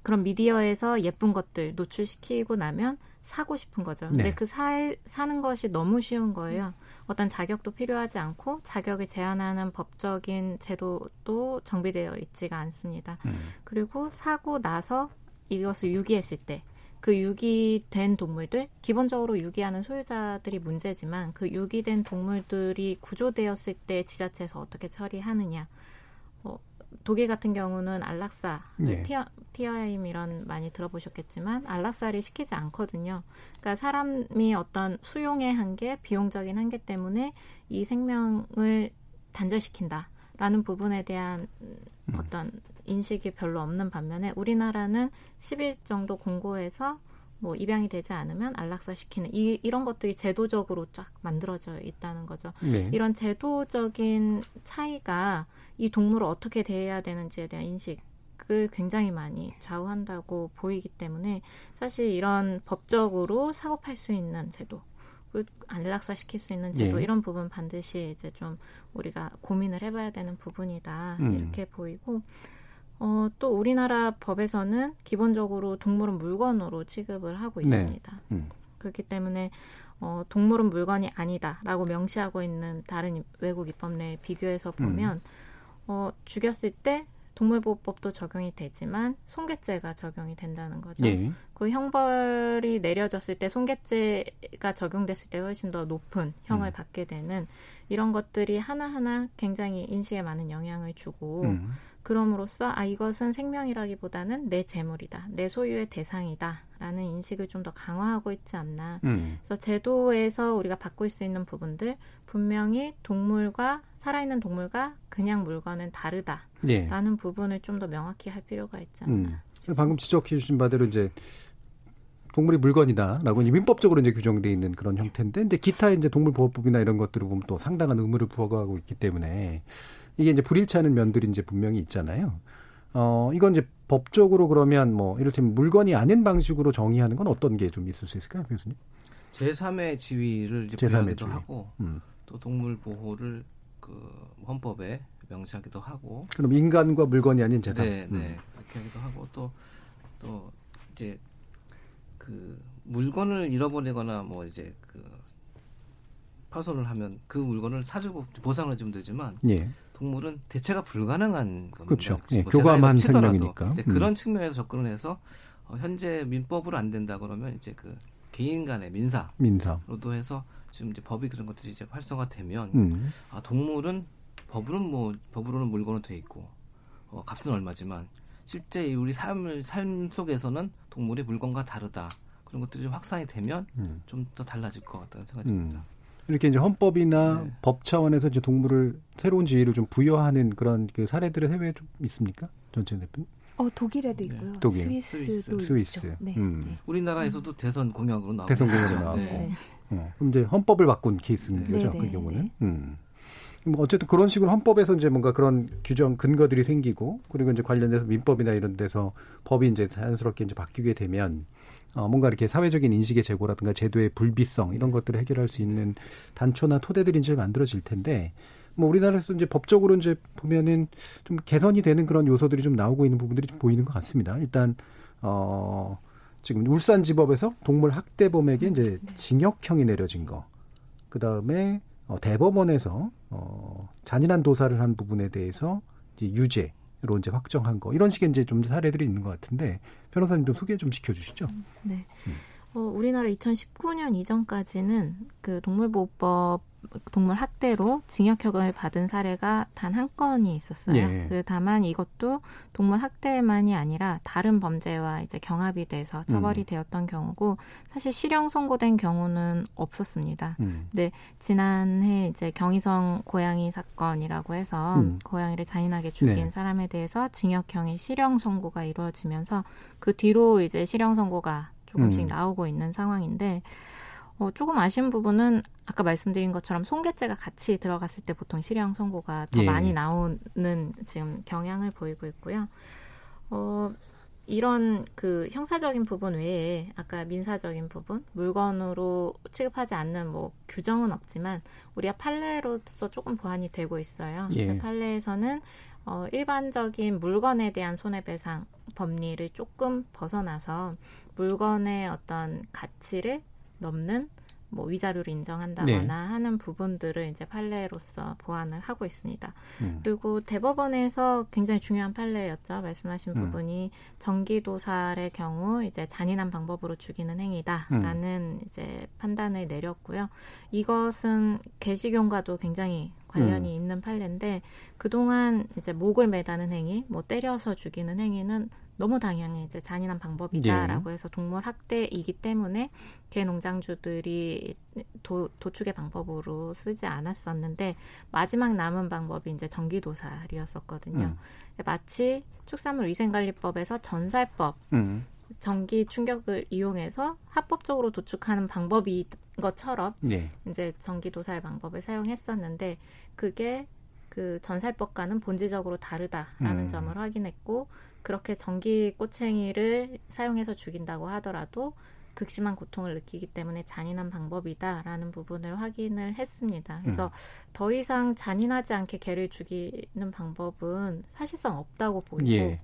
그런 미디어에서 예쁜 것들 노출시키고 나면 사고 싶은 거죠. 근데 네. 그 사, 사는 것이 너무 쉬운 거예요. 어떤 자격도 필요하지 않고 자격을 제한하는 법적인 제도도 정비되어 있지가 않습니다. 음. 그리고 사고 나서 이것을 유기했을 때 그 유기된 동물들 기본적으로 유기하는 소유자들이 문제지만 그 유기된 동물들이 구조되었을 때 지자체에서 어떻게 처리하느냐 어, 독일 같은 경우는 안락사, 네. 티어, 티어임 이런 많이 들어보셨겠지만 안락사를 시키지 않거든요. 그러니까 사람이 어떤 수용의 한계, 비용적인 한계 때문에 이 생명을 단절시킨다라는 부분에 대한 어떤 인식이 별로 없는 반면에 우리나라는 10일 정도 공고해서 뭐 입양이 되지 않으면 안락사 시키는 이, 이런 것들이 제도적으로 쫙 만들어져 있다는 거죠. 네. 이런 제도적인 차이가 이 동물을 어떻게 대해야 되는지에 대한 인식 을 굉장히 많이 좌우한다고 보이기 때문에 사실 이런 법적으로 사고 팔 수 있는 제도 안락사 시킬 수 있는 제도 예. 이런 부분 반드시 이제 좀 우리가 고민을 해봐야 되는 부분이다 음. 이렇게 보이고 어, 또 우리나라 법에서는 기본적으로 동물은 물건으로 취급을 하고 네. 있습니다. 음. 그렇기 때문에 어, 동물은 물건이 아니다라고 명시하고 있는 다른 외국 입법례에 비교해서 음. 보면 어, 죽였을 때 동물보호법도 적용이 되지만 손괴죄가 적용이 된다는 거죠. 예. 그 형벌이 내려졌을 때 손괴죄가 적용됐을 때 훨씬 더 높은 형을 음. 받게 되는 이런 것들이 하나하나 굉장히 인식에 많은 영향을 주고 음. 그럼으로써 아 이것은 생명이라기보다는 내 재물이다, 내 소유의 대상이다라는 인식을 좀 더 강화하고 있지 않나. 음. 그래서 제도에서 우리가 바꿀 수 있는 부분들 분명히 동물과 살아있는 동물과 그냥 물건은 다르다라는 예. 부분을 좀 더 명확히 할 필요가 있지 않나. 음. 방금 지적해 주신 바대로 이제 동물이 물건이다라고 이제 민법적으로 이제 규정돼 있는 그런 형태인데 이제 기타 이제 동물보호법이나 이런 것들을 보면 또 상당한 의무를 부과하고 있기 때문에 이게 이제 불일치하는 면들이 이제 분명히 있잖아요. 어, 이건 이제 법적으로 그러면 뭐 이를테면 물건이 아닌 방식으로 정의하는 건 어떤 게 좀 있을 수 있을까요, 교수님? 제3의 지위를 이제 제3의 부여하기도 지위. 하고 음. 또 동물 보호를 그 헌법에 명시하기도 하고 그럼 인간과 물건이 아닌 재산. 네, 음. 네. 그렇게 하기도 하고 또또 이제 그 물건을 잃어버리거나 뭐 이제 그 파손을 하면 그 물건을 사주고 보상을 해주면 되지만 예. 동물은 대체가 불가능한 겁니다. 그렇죠. 예, 뭐 교감한 세상에서 치더라도 생명이니까. 음. 그런 측면에서 접근을 해서 어, 현재 민법으로 안 된다 그러면 이제 그 개인 간의 민사. 로도 해서 지금 이제 법이 그런 것들이 이제 활성화되면 음. 아, 동물은 법으로는 뭐 법으로는 물건은 돼 있고 어, 값은 얼마지만 실제 우리 삶을 삶 속에서는 동물이 물건과 다르다 그런 것들이 좀 확산이 되면 음. 좀더 달라질 것 같다는 생각이 음. 듭니다. 이렇게 이제 헌법이나 네. 법 차원에서 이제 동물을 새로운 지위를 좀 부여하는 그런 그 사례들은 해외에 좀 있습니까? 전체 대표 어 독일에도 있고요. 독일. 스위스도 스위스. 있죠. 네. 음. 네. 우리나라에서도 대선 공약으로 나오고 대선 공약으로. 나오고. 네. 어, 그럼 이제 헌법을 바꾼 케이스인 네. 거죠. 네, 그 네, 경우는. 네. 음. 뭐 어쨌든 그런 식으로 헌법에서 이제 뭔가 그런 규정 근거들이 생기고 그리고 이제 관련돼서 민법이나 이런 데서 법이 이제 자연스럽게 이제 바뀌게 되면 어, 뭔가 이렇게 사회적인 인식의 제고라든가 제도의 불비성 이런 것들을 해결할 수 있는 단초나 토대들이 이제 만들어질 텐데 뭐 우리나라에서 이제 법적으로 이제 보면은 좀 개선이 되는 그런 요소들이 좀 나오고 있는 부분들이 좀 보이는 것 같습니다. 일단 어 지금 울산지법에서 동물 학대범에게 이제 징역형이 내려진 거. 그 다음에 어, 대법원에서 어, 잔인한 도사를 한 부분에 대해서 이제 유죄로 이제 확정한 거 이런 식의 이제 좀 사례들이 있는 것 같은데 변호사님 좀 소개 좀 시켜주시죠. 네. 어, 우리나라 2019년 이전까지는 그 동물보호법 동물 학대로 징역형을 받은 사례가 단 한 건이 있었어요. 예. 그 다만 이것도 동물 학대만이 아니라 다른 범죄와 이제 경합이 돼서 처벌이 음. 되었던 경우고 사실 실형 선고된 경우는 없었습니다. 음. 근데 지난해 이제 경희성 고양이 사건이라고 해서 음. 고양이를 잔인하게 죽인 네. 사람에 대해서 징역형의 실형 선고가 이루어지면서 그 뒤로 이제 실형 선고가 조금씩 음. 나오고 있는 상황인데 어, 조금 아쉬운 부분은 아까 말씀드린 것처럼 송괴죄가 같이 들어갔을 때 보통 실형 선고가 더 예. 많이 나오는 지금 경향을 보이고 있고요. 어, 이런 그 형사적인 부분 외에 아까 민사적인 부분 물건으로 취급하지 않는 뭐 규정은 없지만 우리가 판례로서 조금 보완이 되고 있어요. 예. 판례에서는 어, 일반적인 물건에 대한 손해배상 법리를 조금 벗어나서 물건의 어떤 가치를 넘는 뭐 위자료를 인정한다거나 네. 하는 부분들을 이제 판례로서 보완을 하고 있습니다. 음. 그리고 대법원에서 굉장히 중요한 판례였죠. 말씀하신 음. 부분이 전기도살의 경우 이제 잔인한 방법으로 죽이는 행위다라는 음. 이제 판단을 내렸고요. 이것은 개식용과도 굉장히 관련이 음. 있는 판례인데 그동안 이제 목을 매다는 행위, 뭐 때려서 죽이는 행위는 너무 당연히 이제 잔인한 방법이다라고 예. 해서 동물 학대이기 때문에 개 농장주들이 도, 도축의 방법으로 쓰지 않았었는데 마지막 남은 방법이 이제 전기도살이었었거든요. 음. 마치 축산물 위생관리법에서 전살법 음. 전기 충격을 이용해서 합법적으로 도축하는 방법인 것처럼 네. 이제 전기 도살 방법을 사용했었는데 그게 그 전살법과는 본질적으로 다르다라는 음. 점을 확인했고 그렇게 전기 꼬챙이를 사용해서 죽인다고 하더라도 극심한 고통을 느끼기 때문에 잔인한 방법이다라는 부분을 확인을 했습니다. 그래서 음. 더 이상 잔인하지 않게 개를 죽이는 방법은 사실상 없다고 보이고 예.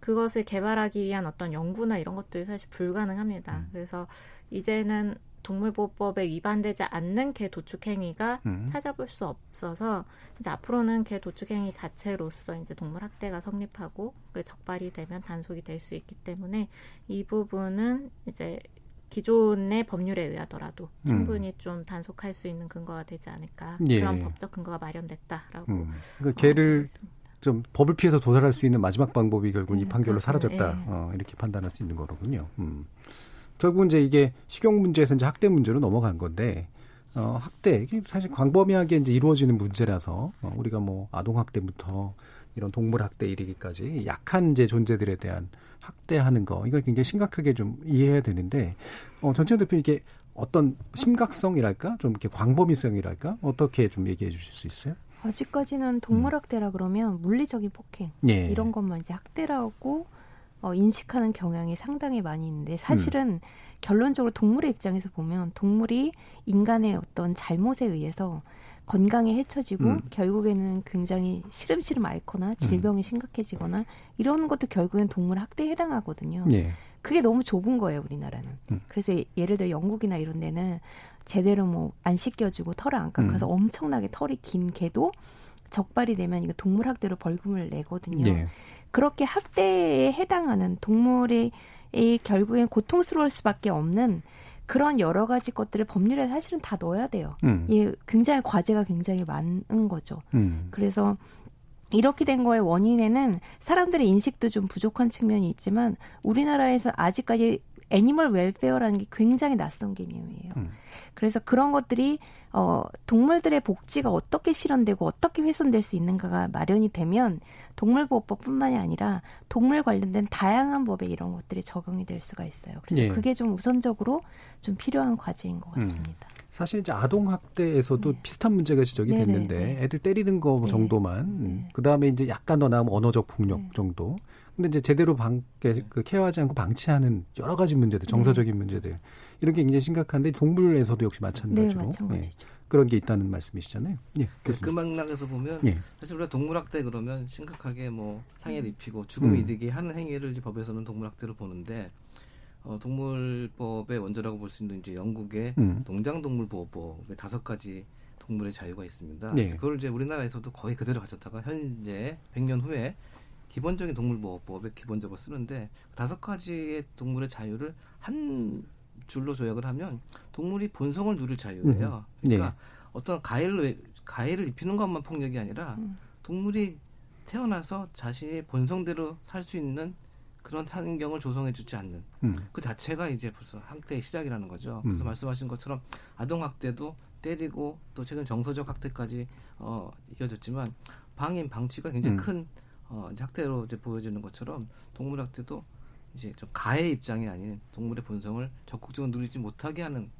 그것을 개발하기 위한 어떤 연구나 이런 것들이 사실 불가능합니다. 음. 그래서 이제는 동물보호법에 위반되지 않는 개 도축 행위가 음. 찾아볼 수 없어서 이제 앞으로는 개 도축 행위 자체로서 이제 동물 학대가 성립하고 그 적발이 되면 단속이 될 수 있기 때문에 이 부분은 이제 기존의 법률에 의하더라도 음. 충분히 좀 단속할 수 있는 근거가 되지 않을까 예. 그런 법적 근거가 마련됐다라고 음. 그러니까 어, 개를 있습니다. 좀 법을 피해서 도살할 수 있는 마지막 방법이 결국 이 네, 판결로 그렇습니다. 사라졌다. 예. 어, 이렇게 판단할 수 있는 거로군요. 음. 결국 이제 이게 식용 문제에서 이제 학대 문제로 넘어간 건데 어, 학대 이게 사실 광범위하게 이제 이루어지는 문제라서 어, 우리가 뭐 아동 학대부터 이런 동물 학대 이르기까지 약한 이제 존재들에 대한 학대하는 거 이거 굉장히 심각하게 좀 이해해야 되는데 어, 전체 대표 이게 어떤 심각성이랄까 좀 이렇게 광범위성이랄까 어떻게 좀 얘기해 주실 수 있어요? 아직까지는 동물 학대라 그러면 물리적인 폭행 예. 이런 것만 이제 학대라고 어, 인식하는 경향이 상당히 많이 있는데 사실은 음. 결론적으로 동물의 입장에서 보면 동물이 인간의 어떤 잘못에 의해서 건강에 해쳐지고 음. 결국에는 굉장히 시름시름 앓거나 질병이 심각해지거나 이런 것도 결국엔 동물 학대에 해당하거든요. 예. 그게 너무 좁은 거예요, 우리나라는. 음. 그래서 예를 들어 영국이나 이런 데는 제대로 뭐 안 씻겨주고 털을 안 깎아서 음. 엄청나게 털이 긴 개도 적발이 되면 이거 동물 학대로 벌금을 내거든요. 예. 그렇게 학대에 해당하는 동물이 이 결국엔 고통스러울 수밖에 없는 그런 여러 가지 것들을 법률에 사실은 다 넣어야 돼요. 음. 이 굉장히 과제가 굉장히 많은 거죠. 음. 그래서 이렇게 된 거의 원인에는 사람들의 인식도 좀 부족한 측면이 있지만 우리나라에서 아직까지 애니멀 웰페어라는 게 굉장히 낯선 개념이에요. 음. 그래서 그런 것들이 어 동물들의 복지가 어떻게 실현되고 어떻게 훼손될 수 있는가가 마련이 되면 동물보호법뿐만이 아니라 동물 관련된 다양한 법에 이런 것들이 적용이 될 수가 있어요. 그래서 예. 그게 좀 우선적으로 좀 필요한 과제인 것 음. 같습니다. 사실 이제 아동 학대에서도 비슷한 문제가 지적이 네네, 됐는데 네. 애들 때리는 거 네. 정도만 네. 그 다음에 이제 약간 더 나으면 언어적 폭력 네. 정도. 근데 이제 제대로 방, 그 케어하지 않고 방치하는 여러 가지 문제들, 정서적인 문제들 이런 게 굉장히 심각한데 동물에서도 역시 네, 마찬가지로 마찬가지죠. 예, 그런 게 있다는 말씀이시잖아요. 예, 그 그렇습니다. 맥락에서 보면 예. 사실 우리가 동물학대 그러면 심각하게 뭐 상해를 입히고 죽음을 음. 이르게 하는 행위를 이제 법에서는 동물학대를 보는데 어, 동물법의 원조라고 볼 수 있는 이제 영국의 음. 농장동물보호법에 다섯 가지 동물의 자유가 있습니다. 네. 그걸 이제 우리나라에서도 거의 그대로 가졌다가 현재 100년 후에 기본적인 동물보호법에 기본적으로 쓰는데 다섯 가지의 동물의 자유를 한 줄로 조약을 하면 동물이 본성을 누릴 자유예요. 음. 네. 그러니까 어떤 가해를 가해를 입히는 것만 폭력이 아니라 음. 동물이 태어나서 자신의 본성대로 살 수 있는 그런 환경을 조성해 주지 않는 음. 그 자체가 이제 벌써 학대의 시작이라는 거죠. 그래서 음. 말씀하신 것처럼 아동 학대도 때리고 또 최근 정서적 학대까지 어, 이어졌지만 방임 방치가 굉장히 음. 큰 어, 이제 학대로 이제 보여지는 것처럼 동물 학대도 이제 좀 가해 입장이 아닌 동물의 본성을 적극적으로 누리지 못하게 하는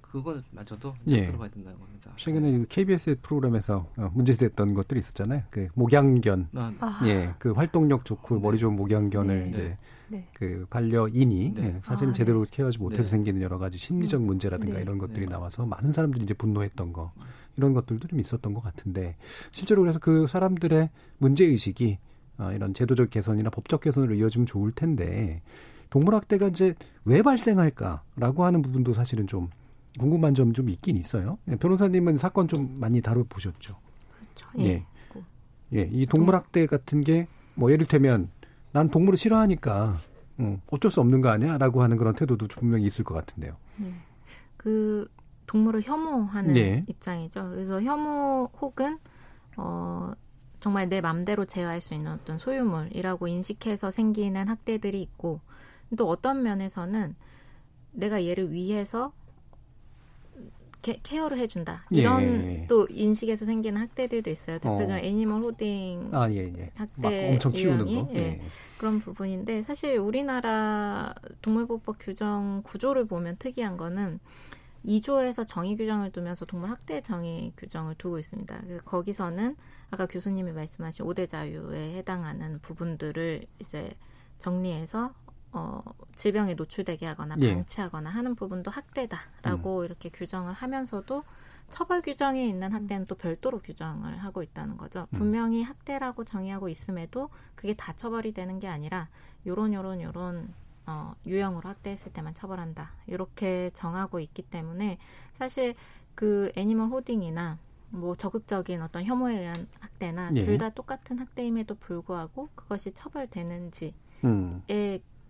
그것마저도 이제 예. 들어봐야 된다는 겁니다. 최근에 그 KBS 프로그램에서 어, 문제됐던 것들이 있었잖아요. 그 목양견. 아, 아, 예, 그 활동력 좋고 네. 머리 좋은 목양견을 네. 이제 네. 그 반려인이 네. 예, 사실은 아, 제대로 케어하지 못해서 네. 생기는 여러 가지 심리적 문제라든가 네. 이런 것들이 네. 나와서 많은 사람들이 이제 분노했던 거 이런 것들도 좀 있었던 것 같은데 실제로 그래서 그 사람들의 문제 의식이 어, 이런 제도적 개선이나 법적 개선으로 이어지면 좋을 텐데 동물학대가 이제 왜 발생할까라고 하는 부분도 사실은 좀 궁금한 점 좀 있긴 있어요. 예, 변호사님은 사건 좀 많이 다뤄보셨죠? 그렇죠. 예. 예. 예, 이 동물학대 같은 게 뭐 예를 들면 난 동물을 싫어하니까 어, 어쩔 수 없는 거 아니야?라고 하는 그런 태도도 분명히 있을 것 같은데요. 네. 그 동물을 혐오하는 네. 입장이죠. 그래서 혐오 혹은 어 정말 내 맘대로 제어할 수 있는 어떤 소유물이라고 인식해서 생기는 학대들이 있고 또 어떤 면에서는 내가 얘를 위해서 케, care를 해준다 이런 예. 또 인식에서 생기는 학대들도 있어요. 대표적으로 어. animal hoarding 아, 예, 예. 막 학대 엄청 키우는 유형이, 거. 예. 예. 그런 부분인데 사실 우리나라 동물보호법 규정 구조를 보면 특이한 거는 2조에서 정의 규정을 두면서 동물 학대 정의 규정을 두고 있습니다. 그 거기서는 아까 교수님이 말씀하신 5대 자유에 해당하는 부분들을 이제 정리해서 어, 질병에 노출되게 하거나 예. 방치하거나 하는 부분도 학대다라고 이렇게 규정을 하면서도 처벌 규정이 있는 학대는 또 별도로 규정을 하고 있다는 거죠. 음. 분명히 학대라고 정의하고 있음에도 그게 다 처벌이 되는 게 아니라 요런 요런 요런 어, 유형으로 학대했을 때만 처벌한다. 이렇게 정하고 있기 때문에 사실 그 애니멀 호딩이나 뭐 적극적인 어떤 혐오에 의한 학대나 예. 둘다 똑같은 학대임에도 불구하고 그것이 처벌되는지에 음.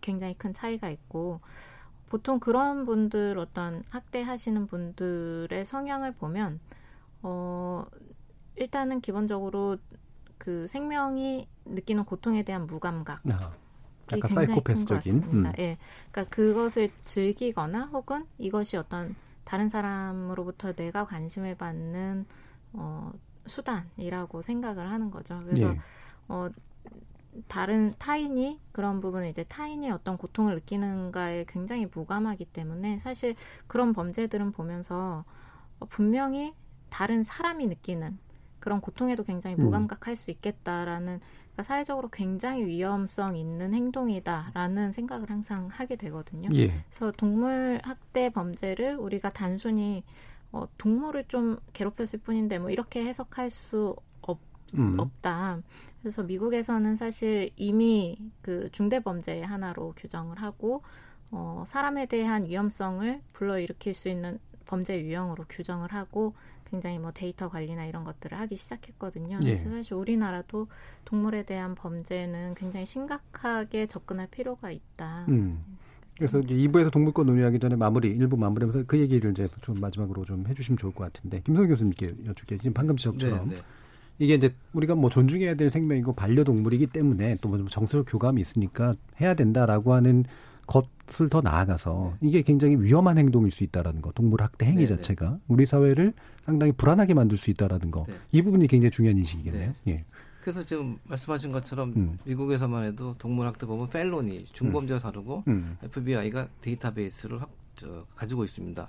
굉장히 큰 차이가 있고 보통 그런 분들 어떤 학대하시는 분들의 성향을 보면 어 일단은 기본적으로 그 생명이 느끼는 고통에 대한 무감각 아, 이 약간 굉장히 사이코패스적인. 큰것 같습니다. 음. 예, 그러니까 그것을 즐기거나 혹은 이것이 어떤 다른 사람으로부터 내가 관심을 받는 어, 수단이라고 생각을 하는 거죠. 그래서 예. 어, 다른 타인이 그런 부분을 이제 타인이 어떤 고통을 느끼는가에 굉장히 무감하기 때문에 사실 그런 범죄들은 보면서 어, 분명히 다른 사람이 느끼는 그런 고통에도 굉장히 음. 무감각할 수 있겠다라는 그러니까 사회적으로 굉장히 위험성 있는 행동이다라는 생각을 항상 하게 되거든요. 예. 그래서 동물 학대 범죄를 우리가 단순히 어, 동물을 좀 괴롭혔을 뿐인데 뭐 이렇게 해석할 수 없, 음. 없다. 그래서 미국에서는 사실 이미 그 중대 범죄의 하나로 규정을 하고 어, 사람에 대한 위험성을 불러일으킬 수 있는 범죄 유형으로 규정을 하고 굉장히 뭐 데이터 관리나 이런 것들을 하기 시작했거든요. 예. 그래서 사실 우리나라도 동물에 대한 범죄는 굉장히 심각하게 접근할 필요가 있다. 음. 그래서 이제 2부에서 동물권 논의하기 전에 마무리 일부 마무리하면서 그 얘기를 이제 좀 마지막으로 좀 해주시면 좋을 것 같은데 김성 교수님께 여쭙게 지금 방금 지적처럼 네, 네. 이게 이제 우리가 뭐 존중해야 될 생명이고 반려동물이기 때문에 또 뭐 정서적 교감이 있으니까 해야 된다라고 하는 것을 더 나아가서 이게 굉장히 위험한 행동일 수 있다라는 거 동물 학대 행위 네, 네. 자체가 우리 사회를 상당히 불안하게 만들 수 있다라는 거이 네. 부분이 굉장히 중요한 인식이겠네요. 예. 그래서 지금 말씀하신 것처럼 음. 미국에서만 해도 동물학대 법은 펠로니 중범죄와 다르고 음. FBI가 데이터베이스를 확, 저, 가지고 있습니다.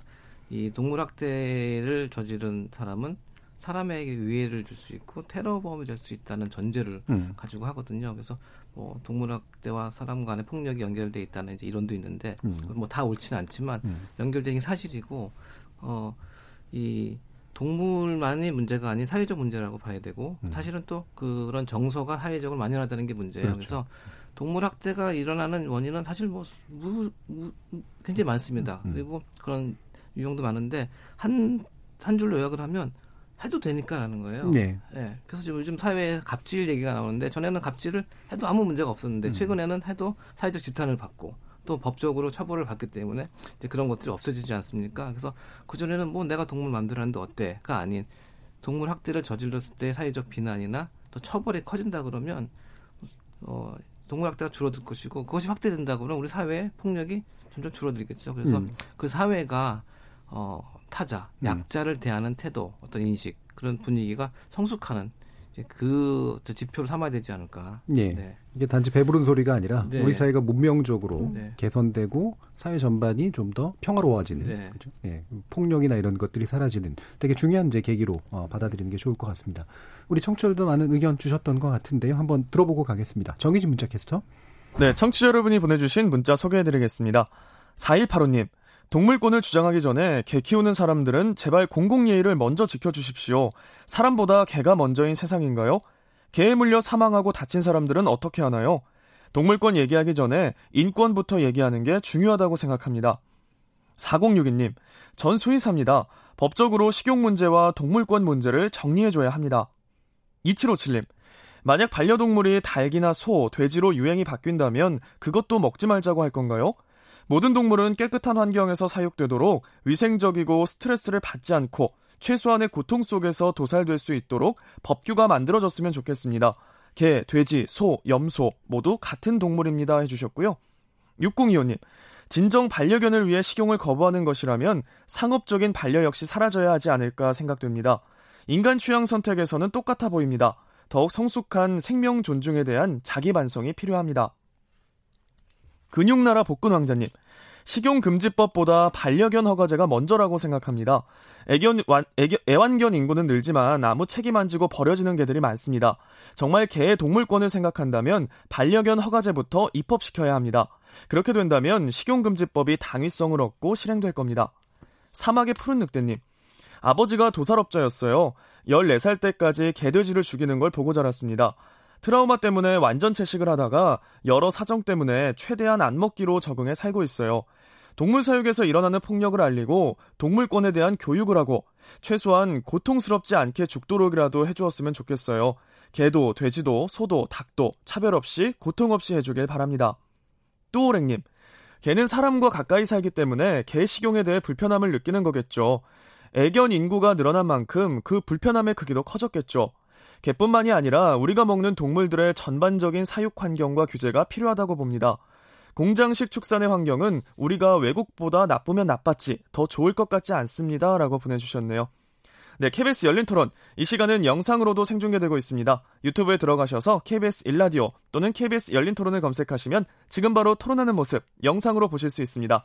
이 동물학대를 저지른 사람은 사람에게 위해를 줄 수 있고 테러범이 될 수 있다는 전제를 음. 가지고 하거든요. 그래서 뭐 동물학대와 사람 간의 폭력이 연결돼 있다는 이제 이론도 있는데 음. 뭐다 옳지는 않지만 음. 연결된 게 사실이고 어이 동물만의 문제가 아닌 사회적 문제라고 봐야 되고 음. 사실은 또 그런 정서가 사회적으로 만연하다는 게 문제예요. 그렇죠. 그래서 동물 학대가 일어나는 원인은 사실 뭐 무, 무, 굉장히 많습니다. 음. 그리고 그런 유형도 많은데 한 한 줄로 요약을 하면 해도 되니까라는 거예요. 네. 예. 그래서 지금 요즘 사회에 갑질 얘기가 나오는데 전에는 갑질을 해도 아무 문제가 없었는데 음. 최근에는 해도 사회적 지탄을 받고 또 법적으로 처벌을 받기 때문에 이제 그런 것들이 없어지지 않습니까? 그래서 그 전에는 뭐 내가 동물 만들었는데 어때가 아닌 동물 학대를 저질렀을 때 사회적 비난이나 또 처벌이 커진다 그러면 어 동물 학대가 줄어들 것이고 그것이 확대된다 그러면 우리 사회 폭력이 점점 줄어들겠죠. 그래서 음. 그 사회가 어 타자, 음. 약자를 대하는 태도, 어떤 인식 그런 분위기가 성숙하는 그 지표를 삼아야 되지 않을까. 예. 네. 이게 단지 배부른 소리가 아니라 네. 우리 사회가 문명적으로 네. 개선되고 사회 전반이 좀 더 평화로워지는 네. 그죠? 예. 폭력이나 이런 것들이 사라지는 되게 중요한 이제 계기로 어, 받아들이는 게 좋을 것 같습니다. 우리 청취자들도 많은 의견 주셨던 것 같은데요. 한번 들어보고 가겠습니다. 정희진 문자 캐스터. 네, 청취자 여러분이 보내주신 문자 소개해드리겠습니다. 4185님. 동물권을 주장하기 전에 개 키우는 사람들은 제발 공공예의를 먼저 지켜주십시오. 사람보다 개가 먼저인 세상인가요? 개에 물려 사망하고 다친 사람들은 어떻게 하나요? 동물권 얘기하기 전에 인권부터 얘기하는 게 중요하다고 생각합니다. 4062님, 전 수의사입니다. 법적으로 식용 문제와 동물권 문제를 정리해줘야 합니다. 2757님, 만약 반려동물이 닭이나 소, 돼지로 유행이 바뀐다면 그것도 먹지 말자고 할 건가요? 모든 동물은 깨끗한 환경에서 사육되도록 위생적이고 스트레스를 받지 않고 최소한의 고통 속에서 도살될 수 있도록 법규가 만들어졌으면 좋겠습니다. 개, 돼지, 소, 염소 모두 같은 동물입니다 해주셨고요. 6025님, 진정 반려견을 위해 식용을 거부하는 것이라면 상업적인 반려 역시 사라져야 하지 않을까 생각됩니다. 인간 취향 선택에서는 똑같아 보입니다. 더욱 성숙한 생명 존중에 대한 자기 반성이 필요합니다. 근육나라 복근 왕자님. 식용금지법보다 반려견 허가제가 먼저라고 생각합니다. 애견, 애견, 애완견 인구는 늘지만 아무 책임 안 지고 버려지는 개들이 많습니다. 정말 개의 동물권을 생각한다면 반려견 허가제부터 입법시켜야 합니다. 그렇게 된다면 식용금지법이 당위성을 얻고 실행될 겁니다. 사막의 푸른 늑대님. 아버지가 도살업자였어요. 14살 때까지 개돼지를 죽이는 걸 보고 자랐습니다. 트라우마 때문에 완전 채식을 하다가 여러 사정 때문에 최대한 안 먹기로 적응해 살고 있어요. 동물 사육에서 일어나는 폭력을 알리고 동물권에 대한 교육을 하고 최소한 고통스럽지 않게 죽도록이라도 해주었으면 좋겠어요. 개도, 돼지도, 소도, 닭도 차별 없이 고통 없이 해주길 바랍니다. 뚜오랭님, 개는 사람과 가까이 살기 때문에 개 식용에 대해 불편함을 느끼는 거겠죠. 애견 인구가 늘어난 만큼 그 불편함의 크기도 커졌겠죠. 개뿐만이 아니라 우리가 먹는 동물들의 전반적인 사육 환경과 규제가 필요하다고 봅니다. 공장식 축산의 환경은 우리가 외국보다 나쁘면 나빴지 더 좋을 것 같지 않습니다. 라고 보내주셨네요. 네, KBS 열린 토론. 이 시간은 영상으로도 생중계되고 있습니다. 유튜브에 들어가셔서 KBS 일라디오 또는 KBS 열린 토론을 검색하시면 지금 바로 토론하는 모습 영상으로 보실 수 있습니다.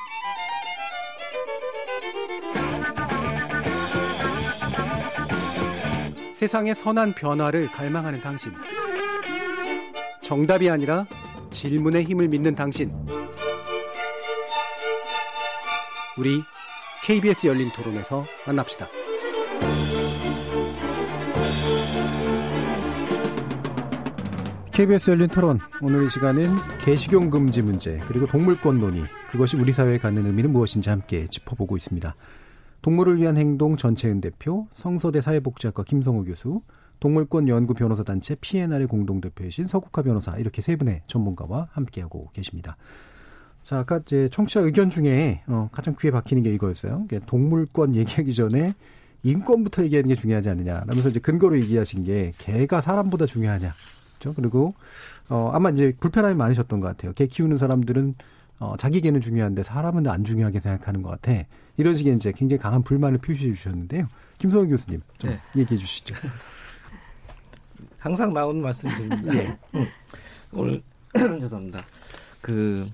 세상의 선한 변화를 갈망하는 당신. 정답이 아니라 질문의 힘을 믿는 당신. 우리 KBS 열린 토론에서 만납시다. KBS 열린 토론 오늘 이 시간은 개식용 금지 문제 그리고 동물권 논의 그것이 우리 사회에 갖는 의미는 무엇인지 함께 짚어보고 있습니다. 동물을 위한 행동 전체은 대표, 성서대 사회복지학과 김성우 교수, 동물권 연구 변호사 단체 PNR의 공동 대표이신 서국화 변호사 이렇게 세 분의 전문가와 함께하고 계십니다. 자, 아까 이제 청취자 의견 중에 어, 가장 귀에 박히는 게 이거였어요. 동물권 얘기하기 전에 인권부터 얘기하는 게 중요하지 않느냐. 라면서 이제 근거로 얘기하신 게 개가 사람보다 중요하냐. 그죠? 그리고 어 아마 이제 불편함이 많으셨던 것 같아요. 개 키우는 사람들은 어, 자기 개는 중요한데 사람은 안 중요하게 생각하는 것 같아. 이런 식의 이제 굉장히 강한 불만을 표시해 주셨는데요. 김성훈 교수님 좀 네. 얘기해 주시죠. *laughs* 항상 나오는 말씀드립니다. 예. *laughs* 음. 오늘 *clears throat* 죄송합니다. 그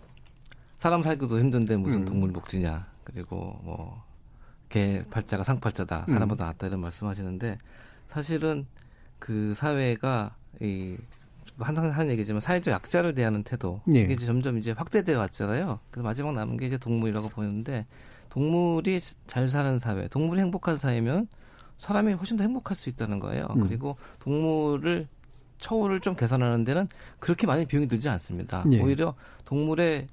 사람 살기도 힘든데 무슨 음. 동물 복지냐. 그리고 뭐 개 팔자가 상팔자다. 사람보다 음. 낫다 이런 말씀하시는데 사실은 그 사회가 이 항상 하는 얘기지만 사회적 약자를 대하는 태도 예. 이게 이제 점점 이제 확대되어 왔잖아요. 그래서 마지막 남은 게 이제 동물이라고 보이는데 동물이 잘 사는 사회, 동물이 행복한 사회면 사람이 훨씬 더 행복할 수 있다는 거예요. 음. 그리고 동물을 처우를 좀 개선하는 데는 그렇게 많이 비용이 들지 않습니다. 예. 오히려 동물의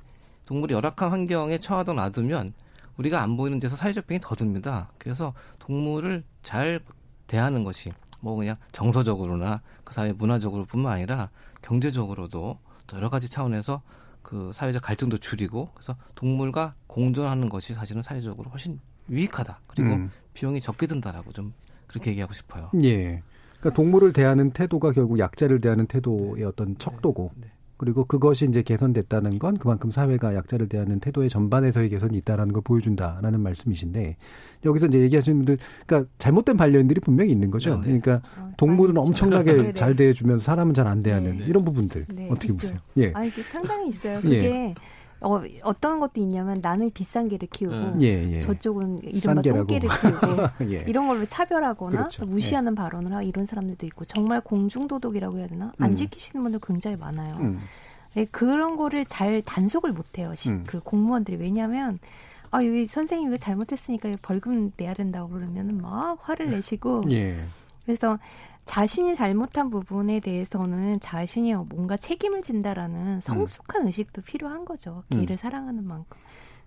동물이 열악한 환경에 처하다 놔두면 우리가 안 보이는 데서 사회적 비용이 더 듭니다. 그래서 동물을 잘 대하는 것이 뭐 그냥 정서적으로나 그 사회 문화적으로뿐만 아니라 경제적으로도 또 여러 가지 차원에서 그 사회적 갈등도 줄이고 그래서 동물과 공존하는 것이 사실은 사회적으로 훨씬 유익하다. 그리고 음. 비용이 적게 든다라고 좀 그렇게 얘기하고 싶어요. 예. 그러니까 동물을 대하는 태도가 결국 약자를 대하는 태도의 어떤 척도고 네. 그리고 그것이 이제 개선됐다는 건 그만큼 사회가 약자를 대하는 태도의 전반에서의 개선이 있다라는 걸 보여준다라는 말씀이신데 여기서 이제 얘기하시는 분들 그러니까 잘못된 반려인들이 분명히 있는 거죠. 네, 네. 그러니까 어, 동물은. 엄청나게 네네. 잘 대해주면서 사람은 잘 안 대하는 네. 이런 부분들 네, 어떻게 있죠. 보세요? 예. 아, 이게 상당히 있어요. 예. 그게 어, 어떤 것도 있냐면 나는 비싼 개를 키우고 음. 예, 예. 저쪽은 이른바. 똥개를 키우고 *laughs* 예. 이런 걸로 차별하거나 그렇죠. 무시하는 발언을 하고 이런 사람들도 있고 정말 공중도덕이라고 해야 되나 안 음. 지키시는 분들 굉장히 많아요. 음. 네, 그런 거를 잘 단속을 못해요. 시- 음. 그 공무원들이 왜냐하면 아 여기 선생님 이거 잘못했으니까 벌금 내야 된다고 그러면은 막 화를 내시고 예. 그래서 자신이 잘못한 부분에 대해서는 자신이 뭔가 책임을 진다라는 성숙한 의식도 필요한 거죠. 음. 개를 사랑하는 만큼.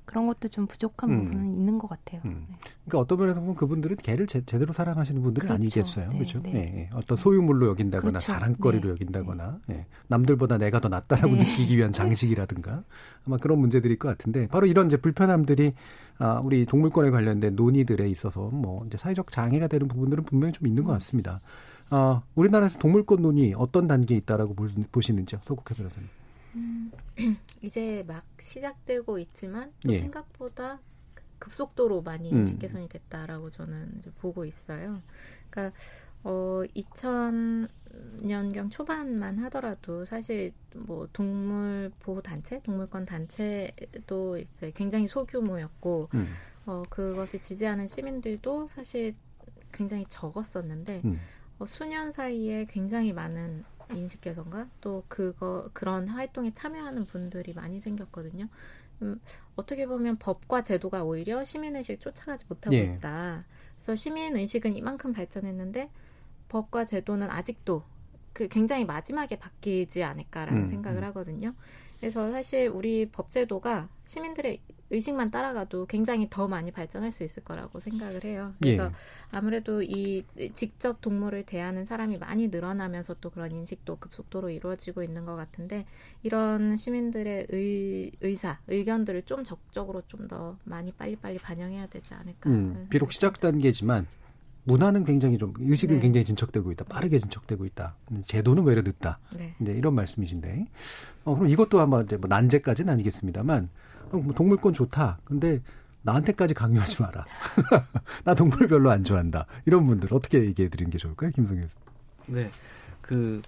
그런 것도 좀 부족한 음. 부분은 있는 것 같아요. 음. 네. 그러니까 어떤 면에서 보면 그분들은 개를 제, 대로 사랑하시는 분들은 그렇죠. 아니겠어요. 네, 그렇죠? 네. 예, 예. 어떤 소유물로 여긴다거나 그렇죠. 자랑거리로 네. 여긴다거나 예. 남들보다 내가 더 낫다라고 네. 느끼기 위한 *laughs* 장식이라든가 아마 그런 문제들일 것 같은데 바로 이런 이제 불편함들이 아, 우리 동물권에 관련된 논의들에 있어서 뭐 이제 사회적 장애가 되는 부분들은 분명히 좀 있는 것 같습니다. 아, 우리나라에서 동물권 논의 어떤 단계에 있다라고 볼- 보시는지요? 소국회 변호사님. *clears throat* 이제 막 시작되고 있지만 또 예. 생각보다 급속도로 많이 음. 인식 개선이 됐다라고 저는 이제 보고 있어요. 그러니까 어 2000년경 초반만 하더라도 사실 뭐 동물 보호 단체, 동물권 단체도 이제 굉장히 소규모였고 음. 어 그것을 지지하는 시민들도 사실 굉장히 적었었는데 음. 어, 수년 사이에 굉장히 많은 인식 개선과 또 그거 그런 활동에 참여하는 분들이 많이 생겼거든요. 음, 어떻게 보면 법과 제도가 오히려 시민 의식을 쫓아가지 못하고 예. 있다. 그래서 시민 의식은 이만큼 발전했는데 법과 제도는 아직도 그 굉장히 마지막에 바뀌지 않을까라는 음, 생각을 음. 하거든요. 그래서 사실 우리 법 제도가 시민들의 의식만 따라가도 굉장히 더 많이 발전할 수 있을 거라고 생각을 해요. 그래서 예. 아무래도 이 직접 동물을 대하는 사람이 많이 늘어나면서 또 그런 인식도 급속도로 이루어지고 있는 것 같은데 이런 시민들의 의, 의사, 의견들을 좀 적극적으로 좀 더 많이 빨리빨리 반영해야 되지 않을까. 음, 비록 시작 단계지만 문화는 굉장히 좀 의식은 네. 굉장히 진척되고 있다. 빠르게 진척되고 있다. 제도는 왜 이렇게 늦다. 네. 이제 이런 말씀이신데. 어, 그럼 이것도 아마 이제 뭐 난제까지는 아니겠습니다만 어, 뭐 동물권 좋다. 근데 나한테까지 강요하지 마라. *laughs* 나 동물 별로 안 좋아한다. 이런 분들 어떻게 얘기해 드리는 게 좋을까요? 김성현 씨. 네. 그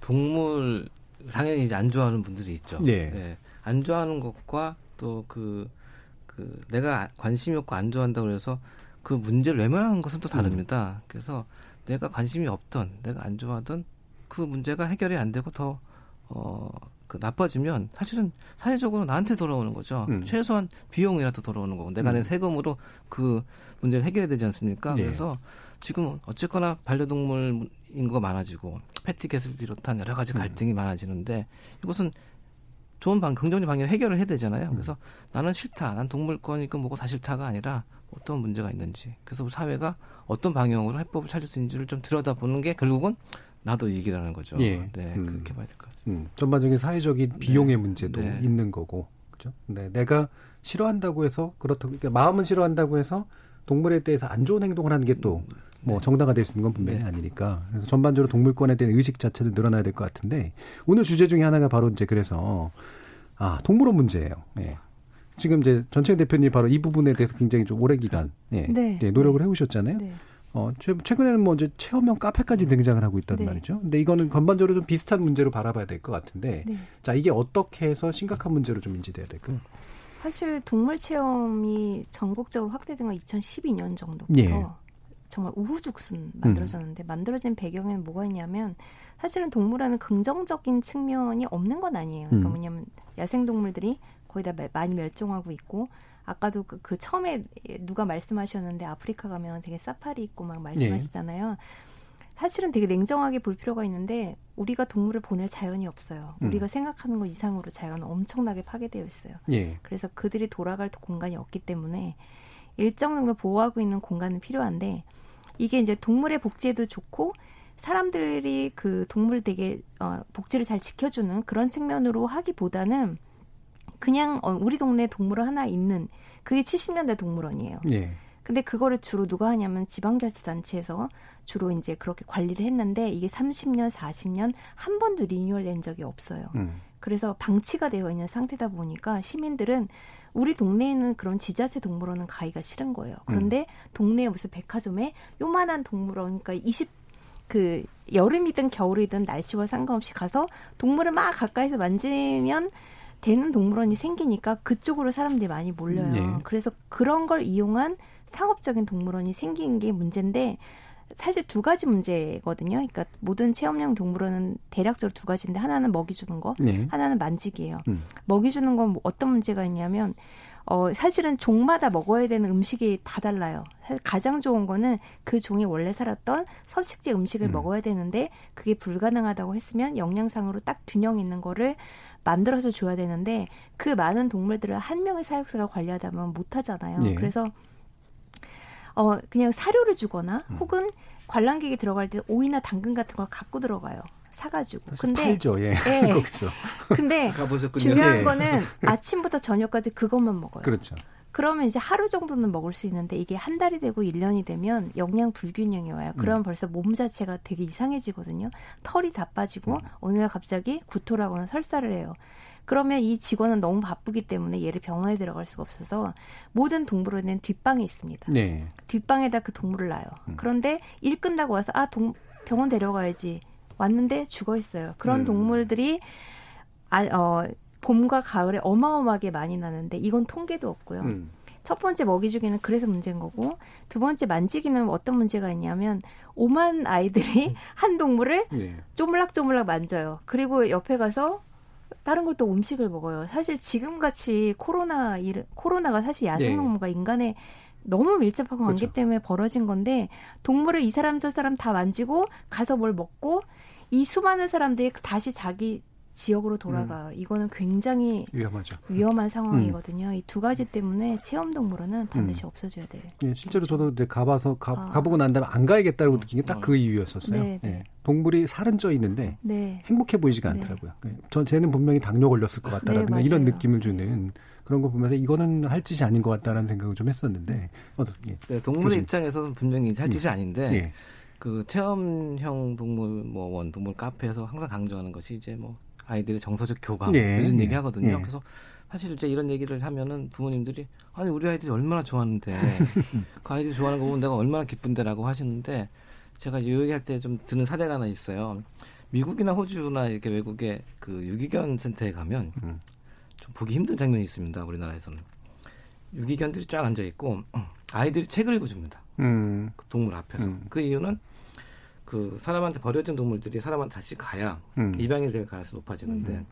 동물 당연히 이제 안 좋아하는 분들이 있죠. 예. 안 좋아하는 것과 또그그 내가 관심이 없고 안 좋아한다고 그래서 그 문제를 외면하는 것은 또 다릅니다. 그래서 내가 관심이 없던 내가 안 좋아하던 그 문제가 해결이 안 되고 더 어, 그 나빠지면 사실은 사회적으로 나한테 돌아오는 거죠. 음. 최소한 비용이라도 돌아오는 거고 내가 음. 낸 세금으로 그 문제를 해결해야 되지 않습니까? 예. 그래서 지금 어쨌거나 반려동물 인구가 많아지고 패티켓을 비롯한 여러 가지 갈등이 많아지는데 이것은 좋은 방, 긍정적 방향 해결을 해야 되잖아요. 그래서 나는 싫다. 난 동물권이고 뭐고 다 싫다가 아니라 어떤 문제가 있는지. 그래서 우리 사회가 어떤 방향으로 해법을 찾을 수 있는지를 좀 들여다보는 게 결국은 나도 이기라는 거죠. 예. 네, 음. 그렇게 봐야 될 것 같습니다. 음, 전반적인 사회적인 비용의 문제도 네. 있는 거고. 그죠? 네, 내가 싫어한다고 해서 그렇다고 그러니까 마음은 싫어한다고 해서 동물에 대해서 안 좋은 행동을 하는 게 또 뭐 정당화 될 수 있는 건 분명히 네. 아니니까 그래서 전반적으로 동물권에 대한 의식 자체도 늘어나야 될 것 같은데 오늘 주제 중에 하나가 바로 이제 그래서 아 동물원 문제예요. 예. 지금 이제 전체 대표님 바로 이 부분에 대해서 굉장히 좀 오랜 기간 예, 네. 예, 노력을 해오셨잖아요. 네. 어, 최- 최근에는 뭐 이제 체험형 카페까지 등장을 하고 있단 네. 말이죠. 근데 이거는 전반적으로 좀 비슷한 문제로 바라봐야 될 것 같은데, 네. 자 이게 어떻게 해서 심각한 문제로 좀 인지돼야 될까요? 사실 동물 체험이 전국적으로 확대된 건 2012년 정도부터 예. 정말 우후죽순 음. 만들어졌는데 만들어진 배경에는 뭐가 있냐면 사실은 동물에는 긍정적인 측면이 없는 건 아니에요. 그러니까 음. 뭐냐면 야생 동물들이 거의 다 많이 멸종하고 있고 아까도 그, 그 처음에 누가 말씀하셨는데 아프리카 가면 되게 사파리 있고 막 말씀하시잖아요. 네. 사실은 되게 냉정하게 볼 필요가 있는데 우리가 동물을 보낼 자연이 없어요. 음. 우리가 생각하는 것 이상으로 자연은 엄청나게 파괴되어 있어요. 예. 그래서 그들이 돌아갈 공간이 없기 때문에 일정 정도 보호하고 있는 공간은 필요한데 이게 이제 동물의 복지에도 좋고 사람들이 그 동물 되게 어, 복지를 잘 지켜주는 그런 측면으로 하기보다는 그냥 어, 우리 동네 동물원 하나 있는 그게 70년대 동물원이에요. 예. 근데 그거를 주로 누가 하냐면 지방자치단체에서 주로 이제 그렇게 관리를 했는데 이게 30년, 40년 한 번도 리뉴얼 된 적이 없어요. 음. 그래서 방치가 되어 있는 상태다 보니까 시민들은 우리 동네에는 그런 지자체 동물원은 가기가 싫은 거예요. 그런데 음. 동네에 무슨 백화점에 요만한 동물원, 그러니까 20, 그, 여름이든 겨울이든 날씨와 상관없이 가서 동물을 막 가까이서 만지면 되는 동물원이 생기니까 그쪽으로 사람들이 많이 몰려요. 네. 그래서 그런 걸 이용한 상업적인 동물원이 생긴 게 문제인데 사실 두 가지 문제거든요. 그러니까 모든 체험형 동물원은 대략적으로 두 가지인데 하나는 먹이 주는 거, 네. 하나는 만지기예요. 음. 먹이 주는 건 뭐 어떤 문제가 있냐면 어 사실은 종마다 먹어야 되는 음식이 다 달라요. 사실 가장 좋은 거는 그 종이 원래 살았던 서식지 음식을 음. 먹어야 되는데 그게 불가능하다고 했으면 영양상으로 딱 균형 있는 거를 만들어서 줘야 되는데 그 많은 동물들을 한 명의 사육사가 관리하다 보면 못 하잖아요. 네. 그래서 어 그냥 사료를 주거나 음. 혹은 관람객이 들어갈 때 오이나 당근 같은 걸 갖고 들어가요. 사가지고. 근데 팔죠, 예. 예. *laughs* 거기서. 근데 중요한 예. 거는 아침부터 저녁까지 그것만 먹어요. 그렇죠. 그러면 이제 하루 정도는 먹을 수 있는데 이게 한 달이 되고 1년이 되면 영양 불균형이 와요. 그러면 음. 벌써 몸 자체가 되게 이상해지거든요. 털이 다 빠지고 음. 어느 날 갑자기 구토라거나 설사를 해요. 그러면 이 직원은 너무 바쁘기 때문에 얘를 병원에 들어갈 수가 없어서 모든 동물원에는 뒷방이 있습니다. 네. 뒷방에다 그 동물을 놔요. 음. 그런데 일 끝나고 와서 아 동, 병원 데려가야지 왔는데 죽어 있어요. 그런 음. 동물들이 아, 어, 봄과 가을에 어마어마하게 많이 나는데 이건 통계도 없고요. 음. 첫 번째 먹이 주기는 그래서 문제인 거고 두 번째 만지기는 어떤 문제가 있냐면 오만 아이들이 음. *laughs* 한 동물을 네. 쪼물락쪼물락 만져요. 그리고 옆에 가서 다른 걸또 음식을 먹어요. 사실 지금 같이 코로나 일 코로나가 사실 야생 동물과 네. 인간의 너무 밀접한 관계 그렇죠. 때문에 벌어진 건데 동물을 이 사람 저 사람 다 만지고 가서 뭘 먹고 이 수많은 사람들이 다시 자기 지역으로 돌아가. 음. 이거는 굉장히 위험하죠. 위험한 상황이거든요. 음. 이두 가지 때문에 체험 동물원은 반드시 음. 없어져야 돼요. 예, 실제로 저도 이제 가봐서 가, 아. 가보고 난 다음에 안 가야겠다고 음. 느낀 게 딱 그 이유였었어요. 네, 네. 예. 동물이 살은 쪄 있는데 네. 행복해 보이지가 네. 않더라고요. 네. 전 쟤는 분명히 당뇨 걸렸을 것 같다라든가 네, 이런 느낌을 주는 그런 거 보면서 이거는 할 짓이 아닌 것 같다라는 생각을 좀 했었는데 어떻게 예. 동물의 입장에서는 분명히 할 짓이 음. 아닌데 예. 그 체험형 동물 뭐 원동물 카페에서 항상 강조하는 것이 이제 뭐 아이들의 정서적 교감 네, 이런 네, 얘기 하거든요. 네. 그래서 사실 이제 이런 얘기를 하면은 부모님들이 아니 우리 아이들이 얼마나 좋아하는데 *laughs* 그 아이들이 좋아하는 거 보면 내가 얼마나 기쁜데라고 하시는데 제가 이 얘기할 때 좀 드는 사례가 하나 있어요. 미국이나 호주나 이렇게 외국의 그 유기견 센터에 가면 음. 좀 보기 힘든 장면이 있습니다. 우리나라에서는 유기견들이 쫙 앉아 있고 아이들이 책을 읽어줍니다. 음. 그 동물 앞에서 음. 그 이유는 그 사람한테 버려진 동물들이 사람한테 다시 가야 음. 입양이 될 가능성이 높아지는데 음.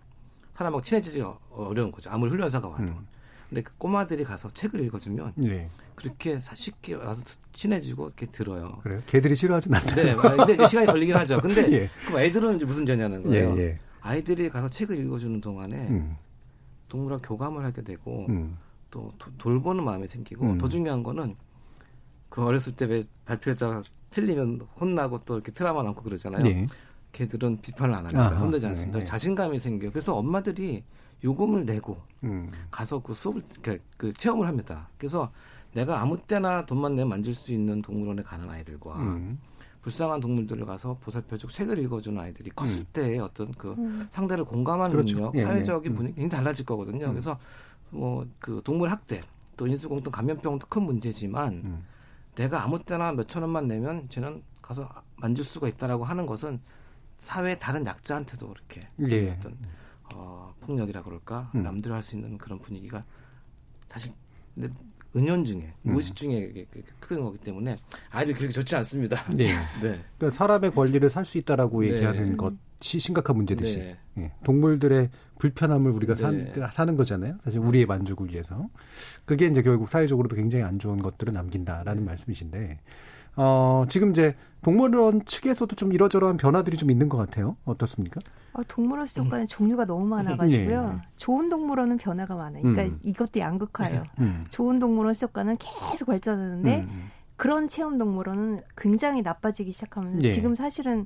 사람하고 친해지기가 어려운 거죠. 아무리 훈련사가 와도. 음. 근데 그 꼬마들이 가서 책을 읽어주면 네. 그렇게 쉽게 와서 친해지고 이렇게 들어요. 그래요? 개들이 싫어하진 않다. 네, 근데 이제 시간이 걸리긴 하죠. 근데 *laughs* 예. 그럼 애들은 이제 무슨 죄냐는 거예요. 예, 예. 아이들이 가서 책을 읽어주는 동안에 음. 동물과 교감을 하게 되고 음. 또 도, 돌보는 마음이 생기고 음. 더 중요한 거는 그 어렸을 때왜 발표했다가 틀리면 혼나고 또 이렇게 트라우마 남고 그러잖아요. 네. 걔들은 비판을 안 합니다. 아, 혼내지 않습니다. 네, 네. 자신감이 생겨요. 그래서 엄마들이 요금을 내고 음. 가서 그 수업을 그, 그 체험을 합니다. 그래서 내가 아무 때나 돈만 내면 만질 수 있는 동물원에 가는 아이들과 음. 불쌍한 동물들을 가서 보살펴주고 책을 읽어주는 아이들이 컸을 음. 때의 어떤 그 음. 상대를 공감하는 그렇죠. 능력, 예, 사회적인 예. 분위기 굉장히 달라질 거거든요. 음. 그래서 뭐 그 동물 학대 또 인수공통 감염병도 큰 문제지만 음. 내가 아무 때나 몇천 원만 내면 쟤는 가서 만질 수가 있다라고 하는 것은 사회 다른 약자한테도 그렇게 예. 어떤 어, 폭력이라 그럴까 음. 남들 할 수 있는 그런 분위기가 사실 근데 은연중에 음. 무의식 중에 큰 거기 때문에 아이들 그렇게 좋지 않습니다. 네. *laughs* 네. 그러니까 사람의 권리를 살 수 있다라고 네. 얘기하는 것 심각한 문제듯이 네. 예, 동물들의 불편함을 우리가 사, 네. 사는 거잖아요. 사실 우리의 만족을 위해서 그게 이제 결국 사회적으로도 굉장히 안 좋은 것들을 남긴다라는 네. 말씀이신데 어, 지금 이제 동물원 측에서도 좀 이러저러한 변화들이 좀 있는 것 같아요. 어떻습니까? 어, 동물원 수족관은 음. 종류가 너무 많아가지고요. 네. 좋은 동물원은 변화가 많아요. 그러니까 음. 이것도 양극화예요. 음. 좋은 동물원 수족관은 계속 발전하는데 음. 그런 체험 동물원은 굉장히 나빠지기 시작하면 네. 지금 사실은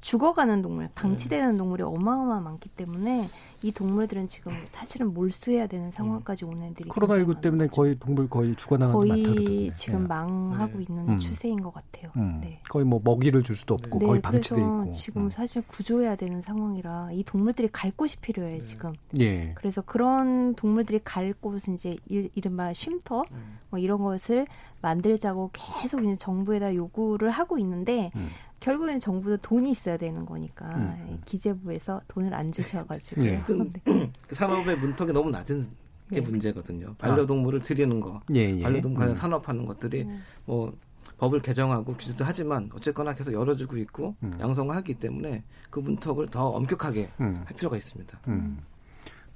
죽어가는 동물, 방치되는 동물이 어마어마 많기 때문에 이 동물들은 지금 사실은 몰수해야 되는 상황까지 오는 애들이 코로나 19 때문에 거죠. 거의 동물 거의 죽어나가는 거의 지금 네. 망하고 네. 있는 음. 추세인 것 같아요. 음. 네. 거의 뭐 먹이를 줄 수도 없고 네, 거의 방치돼 있고 지금 음. 사실 구조해야 되는 상황이라 이 동물들이 갈 곳이 필요해요 네. 지금. 예. 그래서 그런 동물들이 갈 곳은 이제 일, 이른바 쉼터 음. 뭐 이런 것을 만들자고 계속 이제 정부에다 요구를 하고 있는데 음. 결국엔 정부도 돈이 있어야 되는 거니까 음. 기재부에서 돈을 안 주셔가지고 네. 네. 그 산업의 문턱이 너무 낮은 게 네. 문제거든요. 반려동물을 들이는 거, 예, 예. 반려동물 관련 음. 산업하는 것들이 음. 뭐 법을 개정하고 규제도 하지만 어쨌거나 계속 열어주고 있고 음. 양성하기 때문에 그 문턱을 더 엄격하게 음. 할 필요가 있습니다. 음.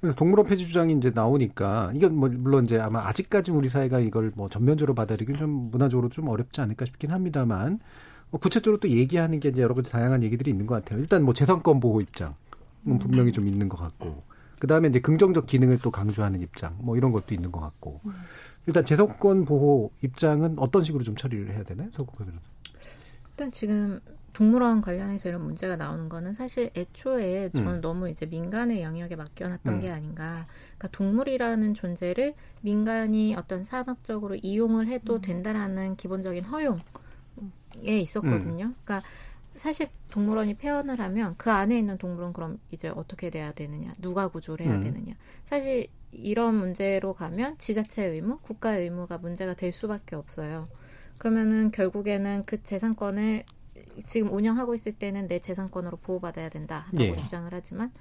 그래서 동물원 폐지 주장이 이제 나오니까 이건 뭐 물론 이제 아마 아직까지 우리 사회가 이걸 뭐 전면적으로 받아들이기 좀 문화적으로 좀 어렵지 않을까 싶긴 합니다만 뭐 구체적으로 또 얘기하는 게 이제 여러 가지 다양한 얘기들이 있는 것 같아요. 일단 뭐 재산권 보호 입장은 분명히 좀 있는 것 같고, 그 다음에 이제 긍정적 기능을 또 강조하는 입장, 뭐 이런 것도 있는 것 같고. 일단 재산권 보호 입장은 어떤 식으로 좀 처리를 해야 되나요, 서구 변호사? 일단 지금 동물원 관련해서 이런 문제가 나오는 거는 사실 애초에 저는 음. 너무 이제 민간의 영역에 맡겨놨던 음. 게 아닌가. 그러니까 동물이라는 존재를 민간이 어떤 산업적으로 이용을 해도 음. 된다라는 기본적인 허용. 에 있었거든요. 음. 그러니까 사실 동물원이 폐원을 하면 그 안에 있는 동물은 그럼 이제 어떻게 돼야 되느냐, 누가 구조를 해야 음. 되느냐. 사실 이런 문제로 가면 지자체 의무, 국가의 의무가 문제가 될 수밖에 없어요. 그러면은 결국에는 그 재산권을 지금 운영하고 있을 때는 내 재산권으로 보호받아야 된다라고 예. 주장을 하지만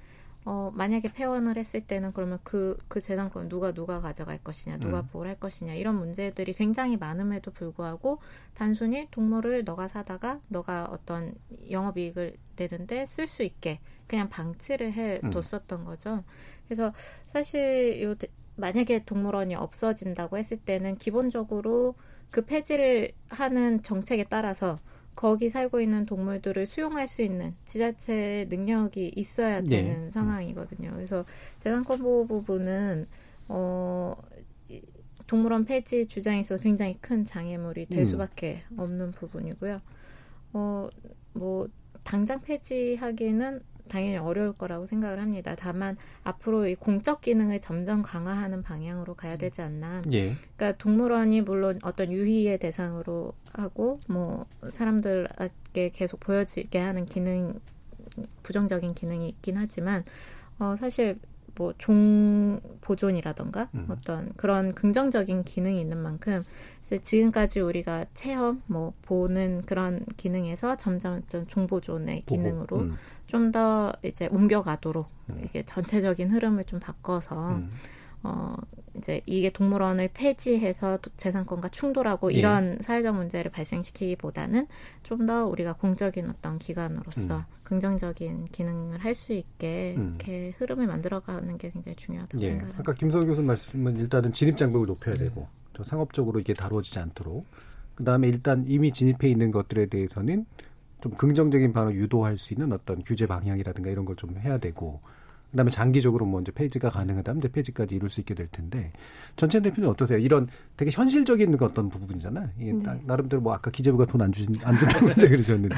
어, 만약에 폐원을 했을 때는 그러면 그, 그 재산권 누가 누가 가져갈 것이냐, 누가 음. 보호할 것이냐, 이런 문제들이 굉장히 많음에도 불구하고 단순히 동물을 너가 사다가 너가 어떤 영업이익을 내는데 쓸 수 있게 그냥 방치를 해 음. 뒀었던 음. 거죠. 그래서 사실 요, 만약에 동물원이 없어진다고 했을 때는 기본적으로 그 폐지를 하는 정책에 따라서 거기 살고 있는 동물들을 수용할 수 있는 지자체의 능력이 있어야 네. 되는 네. 상황이거든요. 그래서 재산권 보호 부분은 어 동물원 폐지 주장에 있어서 굉장히 큰 장애물이 될 음. 수밖에 없는 부분이고요. 어 뭐 당장 폐지하기는 당연히 어려울 거라고 생각을 합니다. 다만 앞으로 이 공적 기능을 점점 강화하는 방향으로 가야 되지 않나. 예. 그러니까 동물원이 물론 어떤 유희의 대상으로 하고 뭐 사람들에게 계속 보여지게 하는 기능 부정적인 기능이 있긴 하지만 어 사실 뭐 종 보존이라던가 음. 어떤 그런 긍정적인 기능이 있는 만큼 지금까지 우리가 체험, 뭐 보는 그런 기능에서 점점 좀 종보존의 기능으로 음. 좀더 이제 옮겨가도록 음. 이게 전체적인 흐름을 좀 바꿔서 음. 어 이제 이게 동물원을 폐지해서 재산권과 충돌하고 예. 이런 사회적 문제를 발생시키기보다는 좀 더 우리가 공적인 어떤 기관으로서 음. 긍정적인 기능을 할 수 있게 음. 이렇게 흐름을 만들어가는 게 굉장히 중요하다고 예. 생각합니다. 아까 김성 교수 말씀은 일단은 진입 장벽을 높여야 되고 또 상업적으로 이게 다루어지지 않도록 그 다음에 일단 이미 진입해 있는 것들에 대해서는 좀 긍정적인 반응을 유도할 수 있는 어떤 규제 방향이라든가 이런 걸 좀 해야 되고 그다음에 장기적으로 뭐 이제 폐지가 가능하다면 이제 폐지까지 이룰 수 있게 될 텐데 전체 대표는 어떠세요? 이런 되게 현실적인 어떤 부분이잖아. 이게 네. 나름대로 뭐 아까 기재부가 돈 안 주신 안 준다고 *laughs* 그러셨는데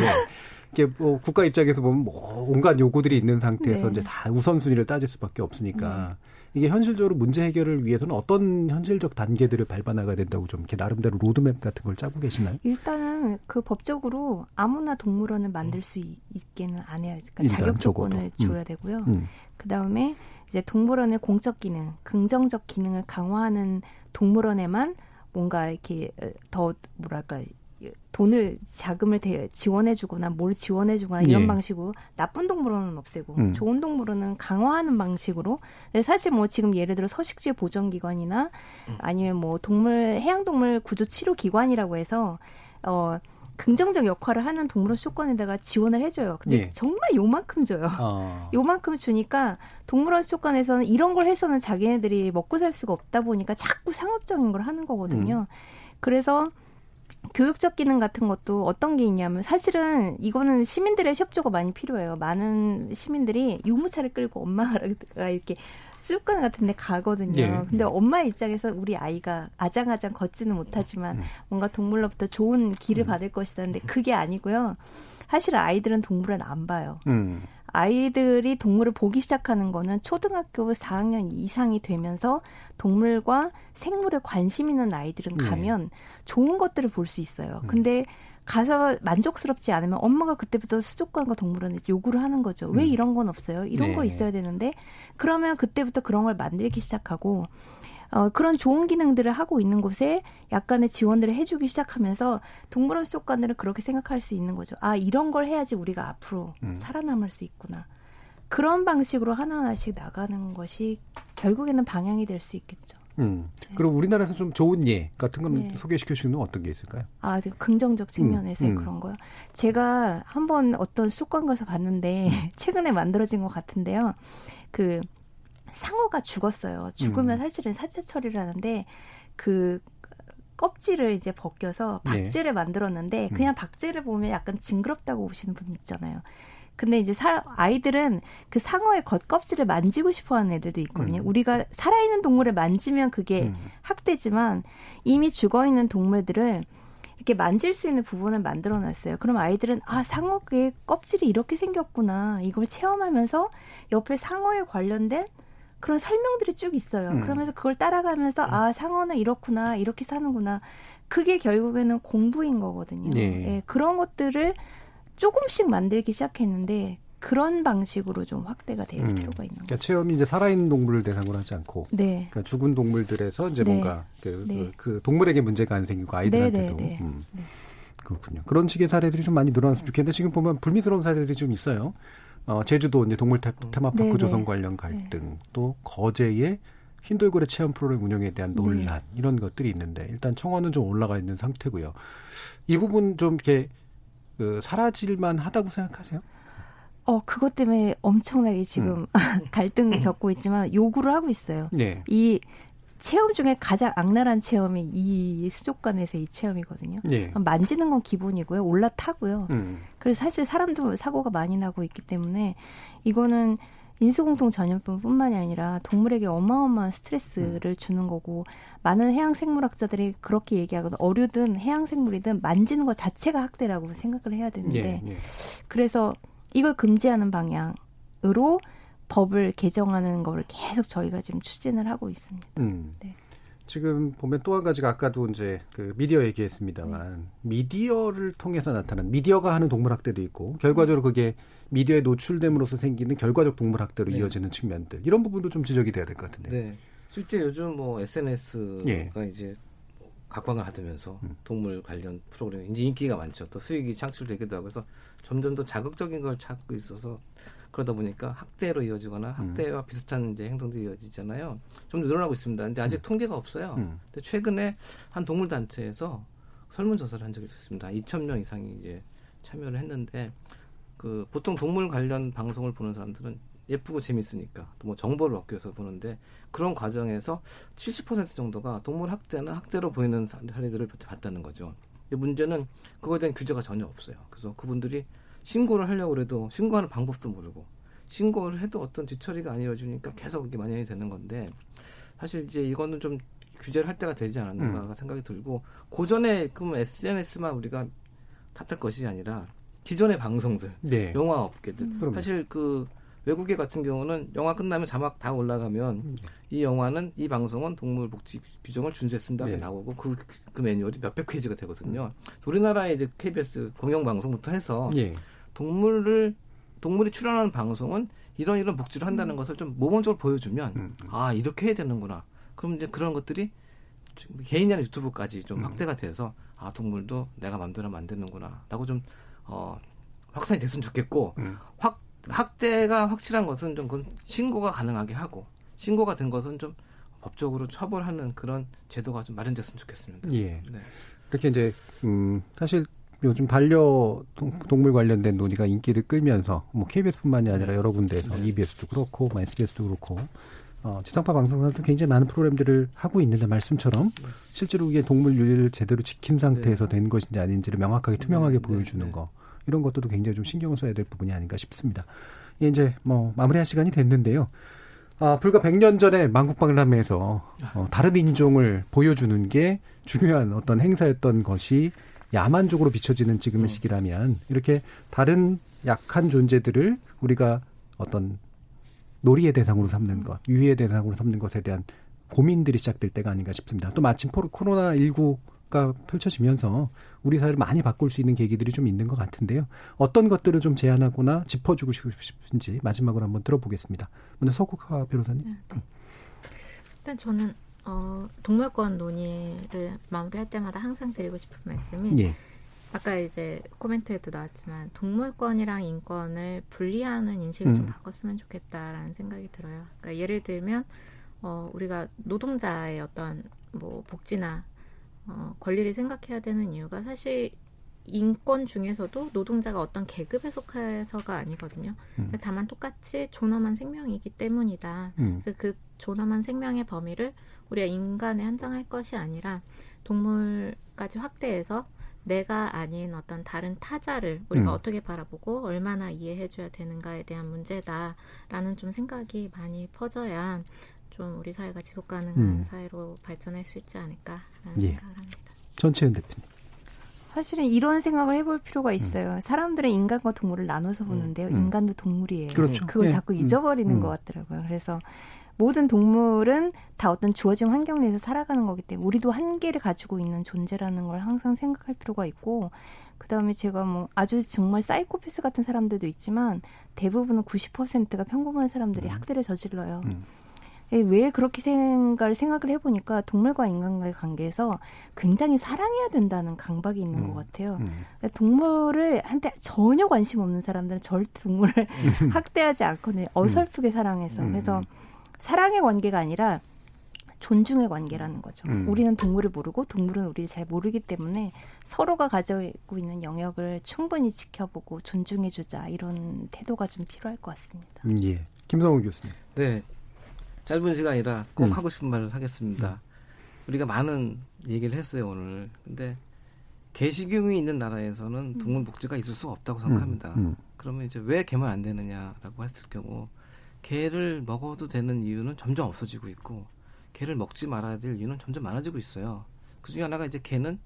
이게 뭐 국가 입장에서 보면 뭐 온갖 요구들이 있는 상태에서 네. 이제 다 우선순위를 따질 수밖에 없으니까 네. 이게 현실적으로 문제 해결을 위해서는 어떤 현실적 단계들을 밟아나가야 된다고 좀 이렇게 나름대로 로드맵 같은 걸 짜고 계시나요? 일단은 그 법적으로 아무나 동물원을 만들 수 있게는 안 해야 그러니까 자격 조건을 음. 줘야 되고요. 음. 그 다음에 이제 동물원의 공적 기능, 긍정적 기능을 강화하는 동물원에만 뭔가 이렇게 더 뭐랄까 돈을 자금을 대, 지원해주거나 뭘 지원해주거나 이런 예. 방식으로 나쁜 동물원은 없애고 음. 좋은 동물원은 강화하는 방식으로 사실 뭐 지금 예를 들어 서식지 보전기관이나 아니면 뭐 동물 해양동물 구조 치료 기관이라고 해서 어 긍정적 역할을 하는 동물원 수족관에다가 지원을 해줘요. 근데 예. 정말 요만큼 줘요. 어. *laughs* 요만큼 주니까 동물원 수족관에서는 이런 걸 해서는 자기네들이 먹고 살 수가 없다 보니까 자꾸 상업적인 걸 하는 거거든요. 음. 그래서 교육적 기능 같은 것도 어떤 게 있냐면 사실은 이거는 시민들의 협조가 많이 필요해요. 많은 시민들이 유모차를 끌고 엄마가 이렇게 수족관 같은 데 가거든요. 예. 근데 엄마 입장에서 우리 아이가 아장아장 걷지는 못하지만 음. 뭔가 동물로부터 좋은 길을 음. 받을 것이다는데 그게 아니고요. 사실 아이들은 동물은 안 봐요. 음. 아이들이 동물을 보기 시작하는 거는 초등학교 4학년 이상이 되면서 동물과 생물에 관심 있는 아이들은 네. 가면 네. 좋은 것들을 볼 수 있어요. 음. 근데 가서 만족스럽지 않으면 엄마가 그때부터 수족관과 동물원에 요구를 하는 거죠. 왜 음. 이런 건 없어요? 이런 네. 거 있어야 되는데 그러면 그때부터 그런 걸 만들기 시작하고 어, 그런 좋은 기능들을 하고 있는 곳에 약간의 지원들을 해주기 시작하면서 동물원 수족관들은 그렇게 생각할 수 있는 거죠. 아 이런 걸 해야지 우리가 앞으로 음. 살아남을 수 있구나. 그런 방식으로 하나하나씩 나가는 것이 결국에는 방향이 될 수 있겠죠. 음. 네. 그럼 우리나라에서 좀 좋은 예 같은 건 네. 소개시켜 주는 어떤 게 있을까요? 아, 네. 긍정적 측면에서 음. 음. 그런 거요. 제가 한번 어떤 쑥관 가서 봤는데 음. *laughs* 최근에 만들어진 것 같은데요. 그 상어가 죽었어요. 죽으면 음. 사실은 사체 처리를 하는데 그 껍질을 이제 벗겨서 네. 박제를 네. 만들었는데 그냥 박제를 보면 약간 징그럽다고 보시는 분 있잖아요. 근데 이제 사, 아이들은 그 상어의 겉껍질을 만지고 싶어 하는 애들도 있거든요. 음. 우리가 살아있는 동물을 만지면 그게 음. 학대지만 이미 죽어 있는 동물들을 이렇게 만질 수 있는 부분을 만들어 놨어요. 그럼 아이들은 아, 상어의 껍질이 이렇게 생겼구나. 이걸 체험하면서 옆에 상어에 관련된 그런 설명들이 쭉 있어요. 음. 그러면서 그걸 따라가면서 아, 상어는 이렇구나. 이렇게 사는구나. 그게 결국에는 공부인 거거든요. 네. 예, 그런 것들을 조금씩 만들기 시작했는데 그런 방식으로 좀 확대가 될 음. 필요가 있는 거죠. 그러니까 체험이 이제 살아있는 동물을 대상으로 하지 않고, 네. 그러니까 죽은 동물들에서 이제 네. 뭔가 그, 네. 그, 그, 동물에게 문제가 안 생기고 아이들한테도 네, 네, 네. 음. 그렇군요. 그런 식의 사례들이 좀 많이 늘어났으면 좋겠는데 지금 보면 불미스러운 사례들이 좀 있어요. 어, 제주도 이제 동물 테, 마파크 조성 관련 갈등, 또 거제의 흰돌고래 체험 프로그램 운영에 대한 논란 이런 것들이 있는데 일단 청원은 좀 올라가 있는 상태고요. 이 부분 좀 이렇게 그 사라질만 하다고 생각하세요? 어, 그것 때문에 엄청나게 지금 음. *laughs* 갈등을 겪고 있지만 요구를 하고 있어요. 네. 이 체험 중에 가장 악랄한 체험이 이 수족관에서 이 체험이거든요. 네. 만지는 건 기본이고요. 올라타고요. 음. 그래서 사실 사람도 사고가 많이 나고 있기 때문에 이거는 인수공통 전염병뿐만이 아니라 동물에게 어마어마한 스트레스를 음. 주는 거고 많은 해양 생물학자들이 그렇게 얘기하거든 어류든 해양 생물이든 만지는 것 자체가 학대라고 생각을 해야 되는데 예, 예. 그래서 이걸 금지하는 방향으로 법을 개정하는 거를 계속 저희가 지금 추진을 하고 있습니다. 음. 네. 지금 보면 또 한 가지가 아까도 이제 그 미디어 얘기했습니다만 네. 미디어를 통해서 나타난 미디어가 하는 동물학대도 있고 결과적으로 그게 미디어에 노출됨으로써 생기는 결과적 동물학대로 네. 이어지는 측면들 이런 부분도 좀 지적이 돼야 될 것 같은데. 네. 실제 요즘 뭐 SNS가 예. 이제 각광을 받으면서 음. 동물 관련 프로그램이 이제 인기가 많죠. 또 수익이 창출되기도 하고 그래서 점점 더 자극적인 걸 찾고 있어서 그러다 보니까 학대로 이어지거나 음. 학대와 음. 비슷한 이제 행동들이 이어지잖아요. 좀 늘어나고 있습니다. 근데 아직 음. 통계가 없어요. 음. 근데 최근에 한 동물 단체에서 설문 조사를 한 적이 있었습니다. 2천 명 이상이 이제 참여를 했는데 그 보통 동물 관련 방송을 보는 사람들은 예쁘고 재밌으니까 또 뭐 정보를 얻기 위해서 보는데 그런 과정에서 70% 정도가 동물 학대나 학대로 보이는 사례들을 봤다는 거죠. 근데 문제는 그거에 대한 규제가 전혀 없어요. 그래서 그분들이 신고를 하려고 해도 신고하는 방법도 모르고 신고를 해도 어떤 뒤처리가 안 이루어지니까 계속 이게 만연이 되는 건데 사실 이제 이거는 좀 규제를 할 때가 되지 않았는가 음. 생각이 들고 고전에 그럼 SNS만 우리가 탓할 것이 아니라 기존의 방송들, 네. 영화 업계들 음. 사실 그 외국계 같은 경우는 영화 끝나면 자막 다 올라가면 음. 이 영화는 이 방송은 동물 복지 규정을 준수했습니다 네. 나오고 그, 그 매뉴얼이 몇백 페이지가 되거든요. 음. 우리나라의 이제 KBS 공영 방송부터 해서 네. 동물을 동물이 출연하는 방송은 이런 이런 복지를 한다는 음. 것을 좀 모범적으로 보여주면 음. 아 이렇게 해야 되는구나. 그럼 이제 그런 것들이 개인이나 유튜브까지 좀 음. 확대가 돼서 아 동물도 내가 마음대로 만드는구나라고 좀 어, 확산이 됐으면 좋겠고 음. 확 학대가 확실한 것은 좀 그건 신고가 가능하게 하고 신고가 된 것은 좀 법적으로 처벌하는 그런 제도가 좀 마련됐으면 좋겠습니다. 예. 네. 이렇게 이제 음 사실 요즘 반려동물 관련된 논의가 인기를 끌면서 뭐 KBS뿐만이 아니라 여러 군데에서 EBS도 그렇고 뭐 SBS도 그렇고 어, 지상파 방송사도 굉장히 많은 프로그램들을 하고 있는데 말씀처럼 실제로 이게 동물 윤리를 제대로 지킨 상태에서 된 것인지 아닌지를 명확하게 투명하게 보여주는 거 이런 것들도 굉장히 좀 신경을 써야 될 부분이 아닌가 싶습니다. 이제 뭐 마무리할 시간이 됐는데요. 아, 불과 100년 전에 만국박람회에서 어, 다른 인종을 보여주는 게 중요한 어떤 행사였던 것이 야만적으로 비춰지는 지금의 시기라면 이렇게 다른 약한 존재들을 우리가 어떤 놀이의 대상으로 삼는 것, 유의의 대상으로 삼는 것에 대한 고민들이 시작될 때가 아닌가 싶습니다. 또 마침 코로나19가 펼쳐지면서 우리 사회를 많이 바꿀 수 있는 계기들이 좀 있는 것 같은데요. 어떤 것들을 좀 제안하거나 짚어주고 싶은지 마지막으로 한번 들어보겠습니다. 먼저 서국화 변호사님. 네. 일단 저는 어, 동물권 논의를 마무리할 때마다 항상 드리고 싶은 말씀이 예. 아까 이제 코멘트에도 나왔지만 동물권이랑 인권을 분리하는 인식을 음. 좀 바꿨으면 좋겠다라는 생각이 들어요. 그러니까 예를 들면 어, 우리가 노동자의 어떤 뭐 복지나 어, 권리를 생각해야 되는 이유가 사실 인권 중에서도 노동자가 어떤 계급에 속해서가 아니거든요. 음. 다만 똑같이 존엄한 생명이기 때문이다. 음. 그, 그 존엄한 생명의 범위를 우리가 인간에 한정할 것이 아니라 동물까지 확대해서 내가 아닌 어떤 다른 타자를 우리가 음. 어떻게 바라보고 얼마나 이해해줘야 되는가에 대한 문제다라는 좀 생각이 많이 퍼져야 좀 우리 사회가 지속 가능한 음. 사회로 발전할 수 있지 않을까라는 예. 생각을 합니다. 전채연 대표님. 사실은 이런 생각을 해볼 필요가 음. 있어요. 음. 사람들은 인간과 동물을 나눠서 보는데요. 음. 인간도 동물이에요. 그렇죠. 그걸 예. 자꾸 잊어버리는 음. 것 같더라고요. 그래서 모든 동물은 다 어떤 주어진 환경 내에서 살아가는 거기 때문에 우리도 한계를 가지고 있는 존재라는 걸 항상 생각할 필요가 있고 그다음에 제가 뭐 아주 정말 사이코패스 같은 사람들도 있지만 대부분은 90%가 평범한 사람들이 음. 학대를 저질러요. 음. 예, 왜 그렇게 생각을 생각을 해보니까 동물과 인간과의 관계에서 굉장히 사랑해야 된다는 강박이 있는 음. 것 같아요. 음. 그러니까 동물을 한테 전혀 관심 없는 사람들은 절대 동물을 음. *laughs* 학대하지 않거든요. 어설프게 사랑해서 음. 그래서 사랑의 관계가 아니라 존중의 관계라는 거죠. 음. 우리는 동물을 모르고 동물은 우리를 잘 모르기 때문에 서로가 가지고 있는 영역을 충분히 지켜보고 존중해주자 이런 태도가 좀 필요할 것 같습니다. 음, 예, 김성호 교수님. 네, 짧은 시간이라 꼭 음. 하고 싶은 말을 하겠습니다. 음. 우리가 많은 얘기를 했어요 오늘. 근데 개식용이 있는 나라에서는 음. 동물 복지가 있을 수 없다고 생각합니다. 음, 그러면 이제 왜 개만 안 되느냐라고 했을 경우 개를 먹어도 되는 이유는 점점 없어지고 있고 개를 먹지 말아야 될 이유는 점점 많아지고 있어요. 그 중에 하나가 이제 개는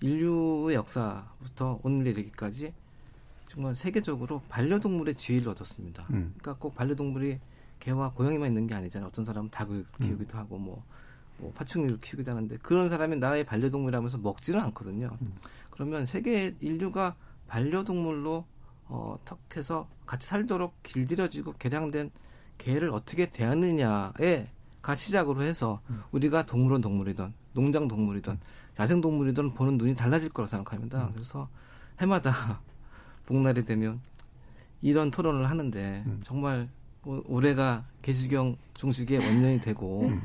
인류의 역사부터 오늘 이르기까지 정말 세계적으로 반려동물의 지위를 얻었습니다. 음. 그러니까 꼭 반려동물이 개와 고양이만 있는 게 아니잖아요. 어떤 사람은 닭을 음. 키우기도 음. 하고 뭐, 뭐 파충류를 키우기도 하는데 그런 사람이 나의 반려동물이라면서 먹지는 않거든요. 음. 그러면 세계 인류가 반려동물로 어, 턱해서 같이 살도록 길들여지고 개량된 개를 어떻게 대하느냐에 가 시작으로 해서 음. 우리가 동물원 동물이든 농장 동물이든 야생 동물이든 보는 눈이 달라질 거라고 생각합니다. 음. 그래서 해마다 *laughs* 복날이 되면 이런 토론을 하는데 음. 정말 올해가 개시경 종식의 원년이 되고 음.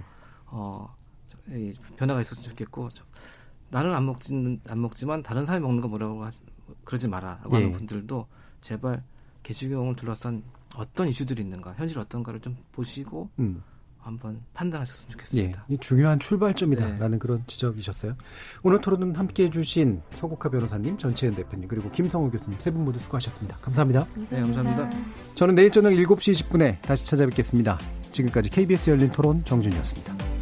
어 변화가 있었으면 좋겠고 나는 안 먹지는 안 먹지만 다른 사람이 먹는 거 뭐라고 하지, 그러지 마라라고 예. 하는 분들도 제발 개시경을 둘러싼 어떤 이슈들이 있는가, 현실 어떤가를 좀 보시고 음. 한번 판단하셨으면 좋겠습니다. 예, 중요한 출발점이다라는 네. 그런 지적이셨어요. 오늘 토론은 함께해 주신 서국화 변호사님, 전채연 대표님 그리고 김성우 교수님 세 분 모두 수고하셨습니다. 감사합니다. 네, 감사합니다. 저는 내일 저녁 7시 20분에 다시 찾아뵙겠습니다. 지금까지 KBS 열린 토론 정준이었습니다.